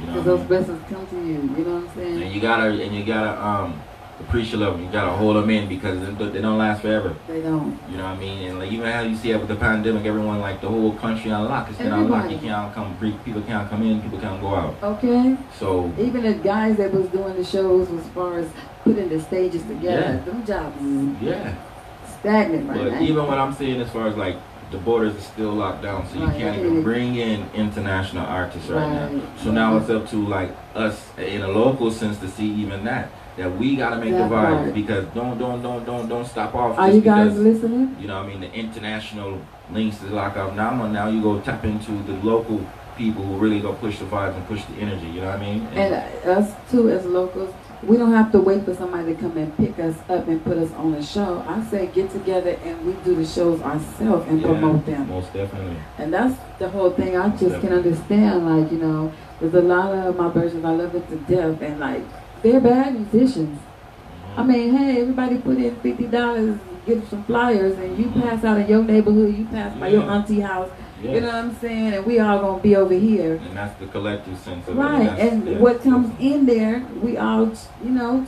Speaker 2: You know
Speaker 1: Because
Speaker 2: I
Speaker 1: those
Speaker 2: mean?
Speaker 1: blessings come to you. You know what I'm saying?
Speaker 2: And you gotta and you gotta um appreciate them. You gotta hold them in because they, don't last forever.
Speaker 1: They don't.
Speaker 2: You know what I mean? And like even how you see it with the pandemic, everyone like the whole country on lock. It's been on lock. You can't come. People can't come in. People can't go out.
Speaker 1: Okay.
Speaker 2: So
Speaker 1: Even the guys that was doing the shows as far as putting the stages together,
Speaker 2: Yeah.
Speaker 1: them jobs
Speaker 2: yeah.
Speaker 1: stagnant right now.
Speaker 2: But
Speaker 1: now.
Speaker 2: even what I'm saying as far as like the borders are still locked down, so you
Speaker 1: Right,
Speaker 2: can't even bring in international artists right, now. So now it's up to like us in a local sense to see even that that we gotta make
Speaker 1: That
Speaker 2: the vibes
Speaker 1: part.
Speaker 2: because don't don't don't don't don't stop off.
Speaker 1: Are
Speaker 2: just
Speaker 1: you guys
Speaker 2: because,
Speaker 1: listening?
Speaker 2: You know, what I mean, the international links is locked up now. Now you go tap into the local people who really go push the vibes and push the energy. You know what I mean?
Speaker 1: And us too, as locals, we don't have to wait for somebody to come and pick us up and put us on a show. I say get together and we do the shows ourselves and
Speaker 2: Yeah,
Speaker 1: promote them.
Speaker 2: Most definitely.
Speaker 1: And that's the whole thing. I just can understand, like, you know, there's a lot of my versions, I love it to death, and like, they're bad musicians. I uh-huh. mean, hey, everybody put in fifty dollars, get some flyers, and you pass out in your neighborhood, you pass by your auntie house.
Speaker 2: yeah.
Speaker 1: You know what I'm saying? And we all gonna be over here,
Speaker 2: And that's the collective sense of
Speaker 1: right?
Speaker 2: it.
Speaker 1: And
Speaker 2: yeah.
Speaker 1: what comes in there, we all, you know,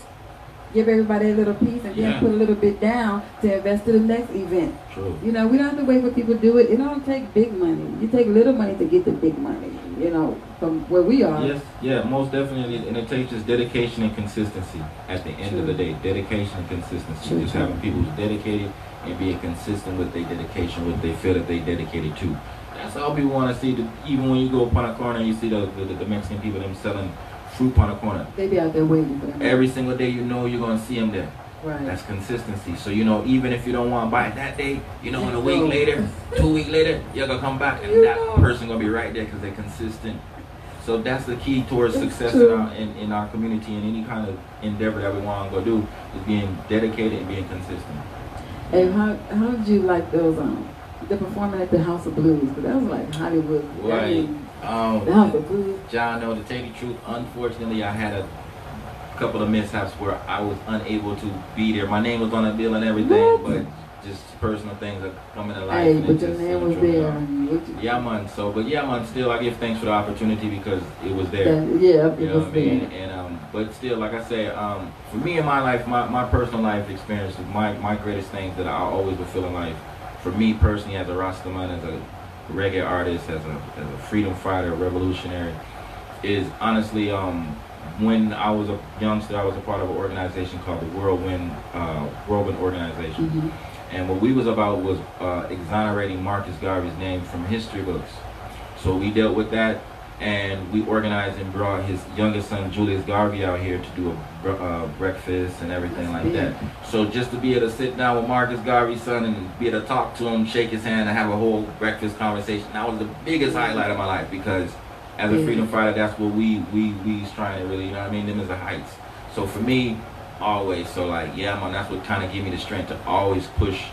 Speaker 1: give everybody a little piece, and then put a little bit down to invest to the next event.
Speaker 2: True.
Speaker 1: You know, we don't have to wait for people to do it. It don't take big money. You take little money to get the big money. You know, from where we are.
Speaker 2: Yes, yeah, most definitely, and it takes just dedication and consistency. At the end of the day, dedication and consistency.
Speaker 1: True.
Speaker 2: Just having people who's dedicated and being consistent with their dedication, what they feel that they dedicated to. That's all people want to see. The, even when you go upon a corner, and you see the, the the Mexican people them selling fruit upon a corner.
Speaker 1: They be out there waiting for them.
Speaker 2: Every single day, you know you're gonna see them there.
Speaker 1: Right.
Speaker 2: That's consistency. So you know, even if you don't want to buy it that day, you know, in a week later, two week later, you're gonna come back and
Speaker 1: You
Speaker 2: that
Speaker 1: know.
Speaker 2: person gonna be right there because they're consistent. So that's the key towards success in our, in, in our community and any kind of endeavor that we want to go do is being dedicated and being consistent.
Speaker 1: And how how did you like those um the performing at the House of Blues? Because that was like Hollywood.
Speaker 2: Right.
Speaker 1: mean, the
Speaker 2: Um,
Speaker 1: House of Blues.
Speaker 2: John, no, to tell you the truth, unfortunately, I had a couple of mishaps where I was unable to be there. My name was on the bill and everything,
Speaker 1: What?
Speaker 2: but just personal things are coming to life.
Speaker 1: Hey, but your name was there.
Speaker 2: off.
Speaker 1: and what you-
Speaker 2: Yeah, man. So, but yeah, man. Still, I give thanks for the opportunity because it was there.
Speaker 1: that- yeah, it
Speaker 2: You know
Speaker 1: was
Speaker 2: what I mean?
Speaker 1: there.
Speaker 2: And um, but still, like I said, um, for me in my life, my, my personal life experience, my my greatest things that I always would feel in life. For me personally, as a Rastaman, as a reggae artist, as a as a freedom fighter, revolutionary, is honestly um, when I was a youngster, I was a part of an organization called the Whirlwind uh, Whirlwind Organization.
Speaker 1: Mhm.
Speaker 2: And what we was about was uh, exonerating Marcus Garvey's name from history books. So we dealt with that, and we organized and brought his youngest son Julius Garvey out here to do a uh, breakfast and everything like that. So just to be able to sit down with Marcus Garvey's son and be able to talk to him, shake his hand, and have a whole breakfast conversation, that was the biggest highlight of my life because as a freedom fighter, that's what we we we's trying to really, you know what I mean? Them is the heights. So for me, always. So like, yeah, man, that's what kind of gave me the strength to always push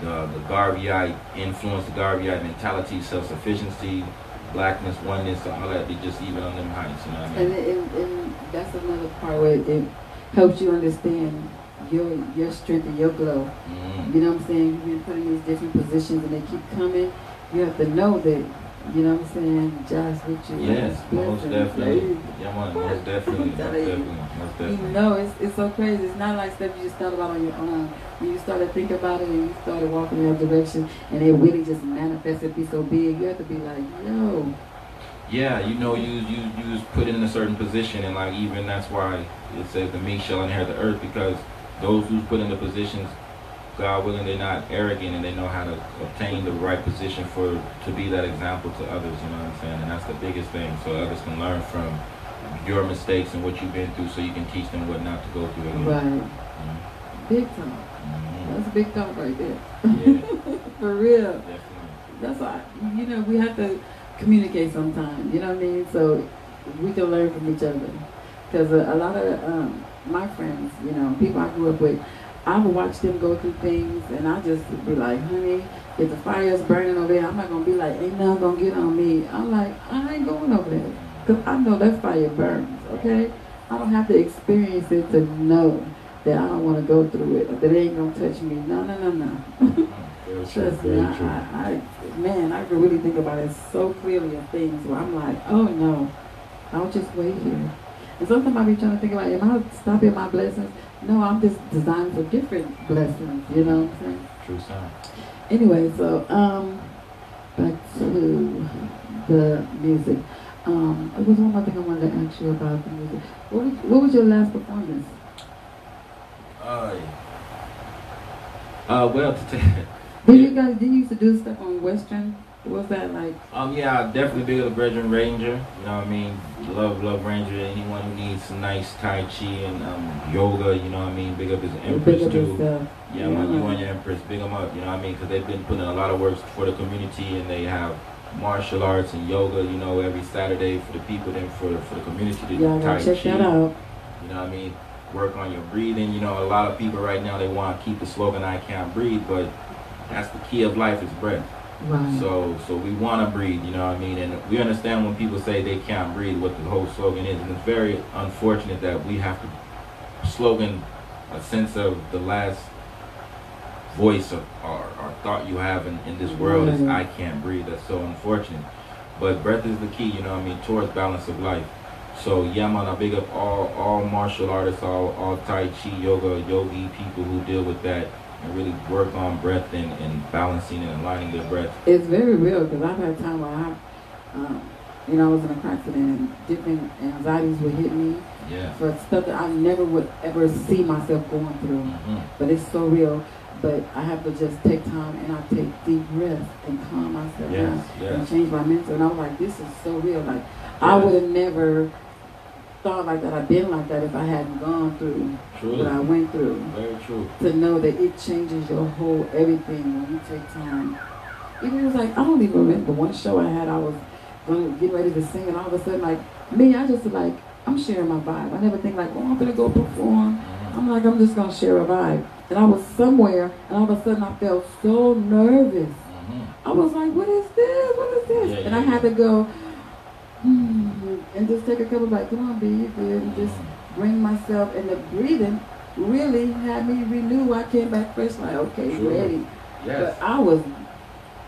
Speaker 2: the the Garveyite influence, the Garveyite mentality, self-sufficiency, blackness, oneness, all that. Be just even on them heights. You know what I mean?
Speaker 1: and, and that's another part where it, it helps you understand your your strength and your glow.
Speaker 2: Mhm.
Speaker 1: You know what I'm saying? You've been put in these different positions and they keep coming. You have to know that, you know what I'm saying, Josh with you.
Speaker 2: Yes, most definitely. Yeah, man, most definitely, most
Speaker 1: definitely. you.
Speaker 2: definitely,
Speaker 1: You know, it's, it's so crazy. It's not like stuff you just thought about on your own. When you started thinking about it and you started walking in that direction and it really just manifested, be so big, you have to be like, yo,
Speaker 2: Yeah, you know, you you you was put in a certain position, and like even that's why it says the meek shall inherit the earth because those who's put in the positions, God willing, they're not arrogant and they know how to obtain the right position for to be that example to others. You know what I'm saying? And that's the biggest thing, so others can learn from your mistakes and what you've been through, so you can teach them what not to go through again.
Speaker 1: right,
Speaker 2: Mhm.
Speaker 1: big time.
Speaker 2: Mhm.
Speaker 1: That's a big talk right there.
Speaker 2: Yeah,
Speaker 1: For real.
Speaker 2: definitely.
Speaker 1: That's why, you know, we have to communicate sometimes, you know what I mean? So we can learn from each other. Because a, a lot of um, my friends, you know, people I grew up with, I would watch them go through things and I just be like, honey, if the fire's burning over there, I'm not going to be like, ain't nothing going to get on me. I'm like, I ain't going over there. Because I know that fire burns, okay? I don't have to experience it to know that I don't want to go through it, that it ain't going to touch me. No, no, no, no. Trust me. I, I, man, I can really think about it so clearly of things where I'm like, oh no, I'll just wait here. And sometimes I be trying to think about, am I stopping my blessings? No, I'm just designed for different blessings, you know what I'm saying?
Speaker 2: True sound.
Speaker 1: Anyway, so, um, back to the music. Um, there was one more thing I wanted to ask you about the music. What was, what was your last performance?
Speaker 2: Uh, uh, well, to tell
Speaker 1: Did you guys, did you used to do stuff on Western? Was that like,
Speaker 2: Um, yeah, I definitely big up Brethren Ranger. You know what I mean? Love, love Ranger. Anyone who needs some nice Tai Chi and um, yoga, you know what I mean? Big up his Empress
Speaker 1: up
Speaker 2: too.
Speaker 1: yourself?
Speaker 2: Yeah, man, you and your Empress, big them up. You know what I mean? Because they've been putting a lot of work for the community and they have martial arts and yoga, you know, every Saturday for the people, then for, for the community to do Tai
Speaker 1: check
Speaker 2: Chi.
Speaker 1: that out.
Speaker 2: You know what I mean? Work on your breathing. You know, a lot of people right now, they want to keep the slogan, I can't breathe, but that's the key of life is breath.
Speaker 1: Right.
Speaker 2: So, so we want to breathe, you know what I mean? And we understand when people say they can't breathe, what the whole slogan is. And it's very unfortunate that we have to slogan a sense of the last voice of or, or thought you have in, in this world is I can't breathe. That's so unfortunate. But breath is the key, you know what I mean, towards balance of life. So yeah, man, I big up all all martial artists, all all Tai Chi, yoga, yogi people who deal with that and really work on breath and, and balancing and aligning their breath.
Speaker 1: It's very real because I've had time where I, um, you know, I was in a car accident and different anxieties would hit me
Speaker 2: Yeah.
Speaker 1: for stuff that I never would ever see myself going through.
Speaker 2: hmm
Speaker 1: But it's so real. But I have to just take time and I take deep breaths and calm myself
Speaker 2: Yes,
Speaker 1: down and change my mental. And I was like, this is so real. Like I would have never thought like that. I've been like that if I hadn't gone through
Speaker 2: Truly.
Speaker 1: what I went through.
Speaker 2: Very true.
Speaker 1: To know that it changes your whole everything when you take time. Even it was like I don't even remember one show I had. I was going to get ready to sing, and all of a sudden, like me, I just like I'm sharing my vibe. I never think like, oh, I'm gonna go perform.
Speaker 2: Mhm.
Speaker 1: I'm like, I'm just gonna share a vibe. And I was somewhere, and all of a sudden, I felt so nervous.
Speaker 2: Mhm.
Speaker 1: I was like, what is this? What is this?
Speaker 2: Yeah,
Speaker 1: and
Speaker 2: yeah,
Speaker 1: I had
Speaker 2: yeah.
Speaker 1: to go and just take a couple like, come on, be you good, and just bring myself. And the breathing really had me renew. I came back fresh, like, okay,
Speaker 2: Sure.
Speaker 1: ready.
Speaker 2: Yes.
Speaker 1: But I was,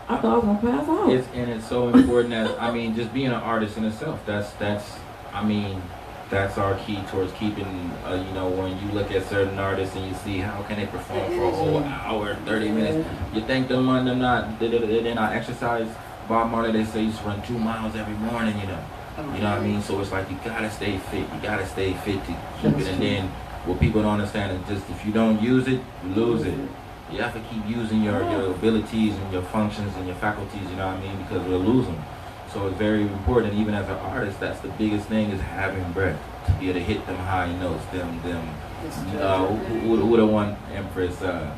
Speaker 1: I thought I was gonna pass out.
Speaker 2: It's and it's so important as I mean, just being an artist in itself. That's that's I mean, that's our key towards keeping. Uh, you know, when you look at certain artists and you see how can they perform for a whole hour, thirty minutes. You think them one them not they, they, they not exercise. Bob Marley they say you should run two miles every morning. You know. You know what I mean? So it's like you gotta stay fit. You gotta stay fit to keep
Speaker 1: That's
Speaker 2: it. And
Speaker 1: true.
Speaker 2: then what people don't understand is just if you don't use it, you lose it. You have to keep using your, your abilities and your functions and your faculties, you know what I mean? Because we'll lose them. So it's very important, even as an artist, that's the biggest thing is having breath to be able to hit them high notes, them, them, uh, who, who, who the one Empress, uh,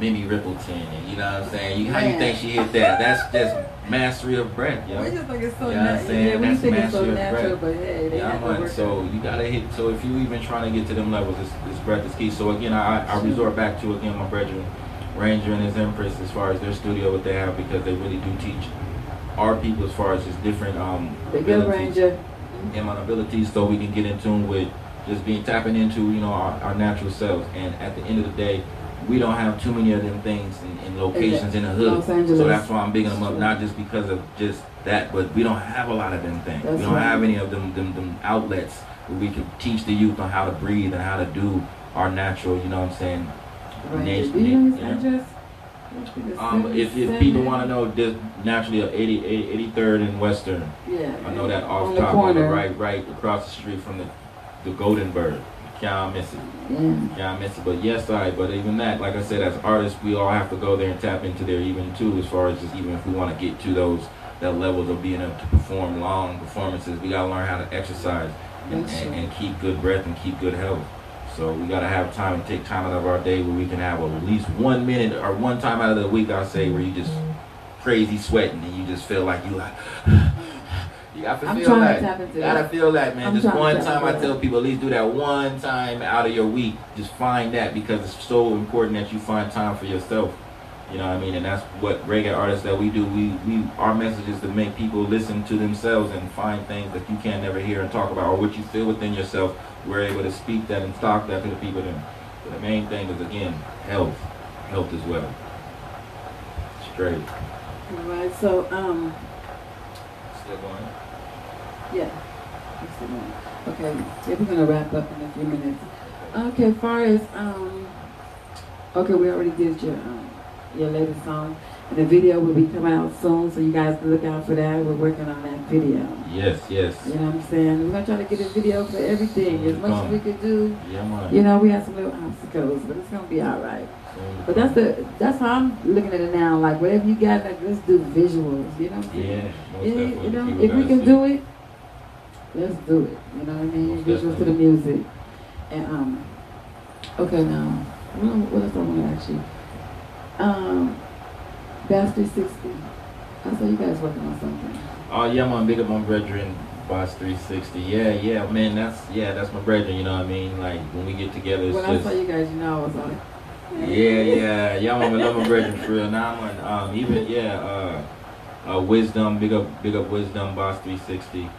Speaker 2: Minnie Riperton, and you know what I'm saying? You, how you think she hit that? That's just mastery of breath, yo.
Speaker 1: We just think it's so
Speaker 2: You know what I'm saying?
Speaker 1: Yeah, we
Speaker 2: That's
Speaker 1: think it's so natural,
Speaker 2: breath.
Speaker 1: but hey, they
Speaker 2: Yeah,
Speaker 1: have to
Speaker 2: So you gotta hit. So if you even trying to get to them levels, this, this breath is key. So again, I, I resort back to again my brethren, Ranger and his Empress, as far as their studio, what they have, because they really do teach our people as far as just different um
Speaker 1: up,
Speaker 2: abilities
Speaker 1: Ranger.
Speaker 2: and my abilities, so we can get in tune with just being tapping into you know our, our natural selves. And at the end of the day. We don't have too many of them things in, in locations in the hood.
Speaker 1: Los Angeles.
Speaker 2: So that's why I'm bigging them up, not just because of just that, but we don't have a lot of them things.
Speaker 1: That's
Speaker 2: we don't
Speaker 1: right.
Speaker 2: have any of them, them them outlets where we can teach the youth on how to breathe and how to do our natural, you know what I'm saying?
Speaker 1: Ranger.
Speaker 2: Nation-
Speaker 1: Do you know his
Speaker 2: yeah.
Speaker 1: address? I think it's
Speaker 2: Um, if, if people want to know, just naturally, uh, 80, 80 83rd and Western.
Speaker 1: yeah,
Speaker 2: I know that off top on the right, right across the street from the the Golden Bird. Can't miss it.
Speaker 1: Yeah.
Speaker 2: Can't miss it. But yes, I. But even that, like I said, as artists, we all have to go there and tap into there even too, as far as just even if we want to get to those that levels of being able to perform long performances, we gotta learn how to exercise and, and, and keep good breath and keep good health. So we gotta have time and take time out of our day where we can have at least one minute or one time out of the week, I say, where you just crazy sweating and you just feel like you like. You got to
Speaker 1: I'm
Speaker 2: feel that.
Speaker 1: to tap into
Speaker 2: You gotta feel that, man.
Speaker 1: I'm
Speaker 2: just one time. I tell people at least do that one time out of your week. Just find that because it's so important that you find time for yourself. You know what I mean? And that's what reggae artists that we do. We we our message is to make people listen to themselves and find things that you can't never hear and talk about, or what you feel within yourself. We're able to speak that and talk that to the people. Then, but the main thing is again health, health as well. Straight.
Speaker 1: All right. So um,
Speaker 2: Still going.
Speaker 1: Yeah. Let's see one. Okay. We're gonna wrap up in a few minutes. Okay. As far as um, okay, we already did your um, your latest song, and the video will be coming out soon, so you guys look out for that. We're working on that video.
Speaker 2: Yes, yes.
Speaker 1: You know what I'm saying? We're gonna try to get a video for everything as much as we could do.
Speaker 2: Yeah, man.
Speaker 1: You know, we have some little obstacles, but it's gonna be all right. But that's the that's how I'm looking at it now. Like whatever you got, like let's do visuals. You know what I'm saying?
Speaker 2: Yeah, most
Speaker 1: Yeah, you know, if we can do it, let's do it. You know what I mean? Visuals to the music. And um, okay now, what, what else I want to ask you? Um, Bass 360. I saw you guys working on something.
Speaker 2: Oh yeah, man, big up my brethren, Boss 360. Yeah, yeah, man, that's yeah, that's my brethren. You know what I mean? Like when we get together, it's
Speaker 1: When I saw you guys, you know, I was like,
Speaker 2: yeah, yeah, yeah. I'm love my brethren for real. Now I'm on, um, even yeah, uh, uh, wisdom, big up, big up, wisdom, Boss 360.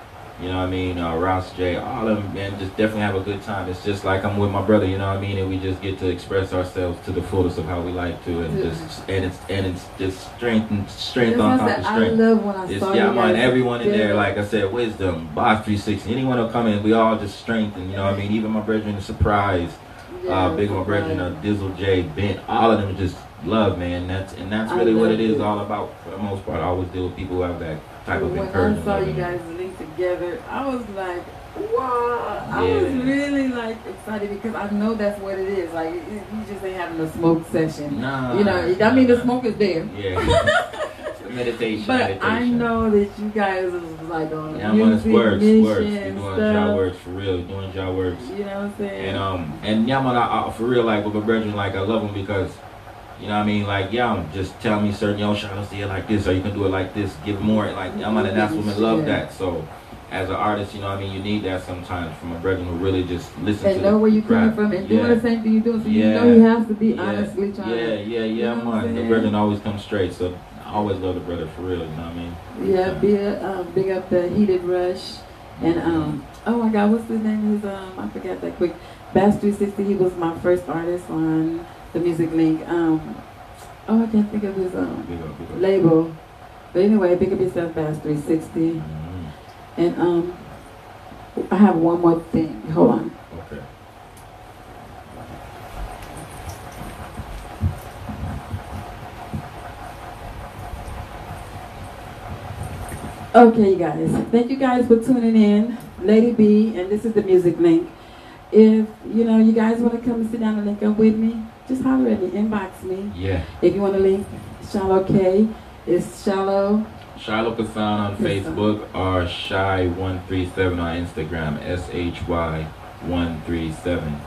Speaker 2: You know what I mean? Uh, Ross J, all of them, man, just definitely have a good time. It's just like I'm with my brother, you know what I mean? And we just get to express ourselves to the fullest of how we like to, and
Speaker 1: Yeah.
Speaker 2: just and it's and it's just strength and strength on top of
Speaker 1: said, I
Speaker 2: strength.
Speaker 1: love when I
Speaker 2: It's,
Speaker 1: saw
Speaker 2: yeah,
Speaker 1: you
Speaker 2: man, everyone in there, like I said, wisdom, boss 360. Anyone will come in, we all just strengthen, you know what I mean? Even my brethren, surprise,
Speaker 1: Yeah,
Speaker 2: uh, big my brethren, uh, Dizzle J, Bent, all of them just love, man. That's and that's really what it is all about. For the most part, I always deal with people who have that type of
Speaker 1: when I saw you guys linked together, I was like, wow. I
Speaker 2: Yeah.
Speaker 1: was really like excited because I know that's what it is. Like, you you just ain't having a smoke session.
Speaker 2: Nah,
Speaker 1: You know, I mean, the smoke is there.
Speaker 2: Yeah. meditation.
Speaker 1: But
Speaker 2: meditation.
Speaker 1: I know that you guys is like on
Speaker 2: Yeah, I'm on his works,
Speaker 1: mission
Speaker 2: works. We're doing job works for real. Doing job works.
Speaker 1: You know what I'm saying?
Speaker 2: And um and yeah, man, I, I, for real, like with my brethren, like I love them because, you know what I mean, like yeah, just tell me certain yo, to it like this, or you can do it like this, give more, like yeah, man, and that's women love
Speaker 1: Yeah.
Speaker 2: that. So. As an artist, you know what I mean, you need that sometimes from a brethren who really just listen
Speaker 1: and
Speaker 2: to
Speaker 1: know where you're coming from and
Speaker 2: yeah.
Speaker 1: doing the same thing you're doing. So you know he has to be
Speaker 2: Yeah.
Speaker 1: honestly trying
Speaker 2: Yeah,
Speaker 1: to.
Speaker 2: yeah, yeah,
Speaker 1: You know
Speaker 2: man. The brethren always come straight, so I always love the brother for real, you know what I mean?
Speaker 1: Yeah, big, um, big up the heated rush. And um, oh my God, what's his name? Is um, I forgot that quick. Bass 360. He was my first artist on the Music Link. Um, oh, I can't think of his um
Speaker 2: Big up, big up.
Speaker 1: label. But anyway, big up yourself, Bass 360.
Speaker 2: Mhm.
Speaker 1: And um, I have one more thing. Hold on.
Speaker 2: Okay.
Speaker 1: Okay, you guys. Thank you guys for tuning in. Lady B, and this is the music link. If you know you guys want to come and sit down and link up with me, just holler at me, inbox me.
Speaker 2: Yeah.
Speaker 1: If you want to link Shiloh K, it's Shallow.
Speaker 2: Shiloh Kassan on Facebook or Shy137 on Instagram. S H Y 137.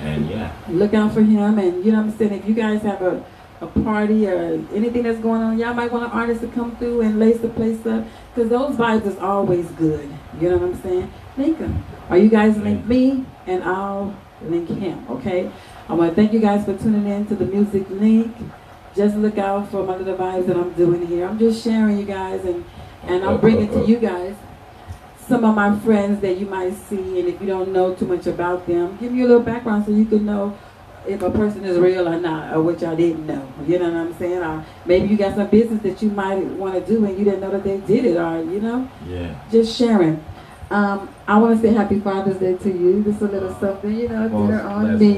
Speaker 2: And yeah.
Speaker 1: Look out for him, and you know what I'm saying. If you guys have a, a party or anything that's going on, y'all might want an artist to come through and lace the place up, because those vibes is always good. You know what I'm saying? Link them. Or you guys link me, and I'll link him. Okay. I want to thank you guys for tuning in to the music link. Just look out for my little vibes that I'm doing here. I'm just sharing you guys, and and I'm bringing to you guys some of my friends that you might see, and if you don't know too much about them, give you a little background so you can know if a person is real or not, or what y'all didn't know. You know what I'm saying? Or maybe you got some business that you might want to do and you didn't know that they did it, or you know,
Speaker 2: Yeah.
Speaker 1: just sharing. Um, I want to say Happy Father's Day to you. Just a little something, you know, dinner on me.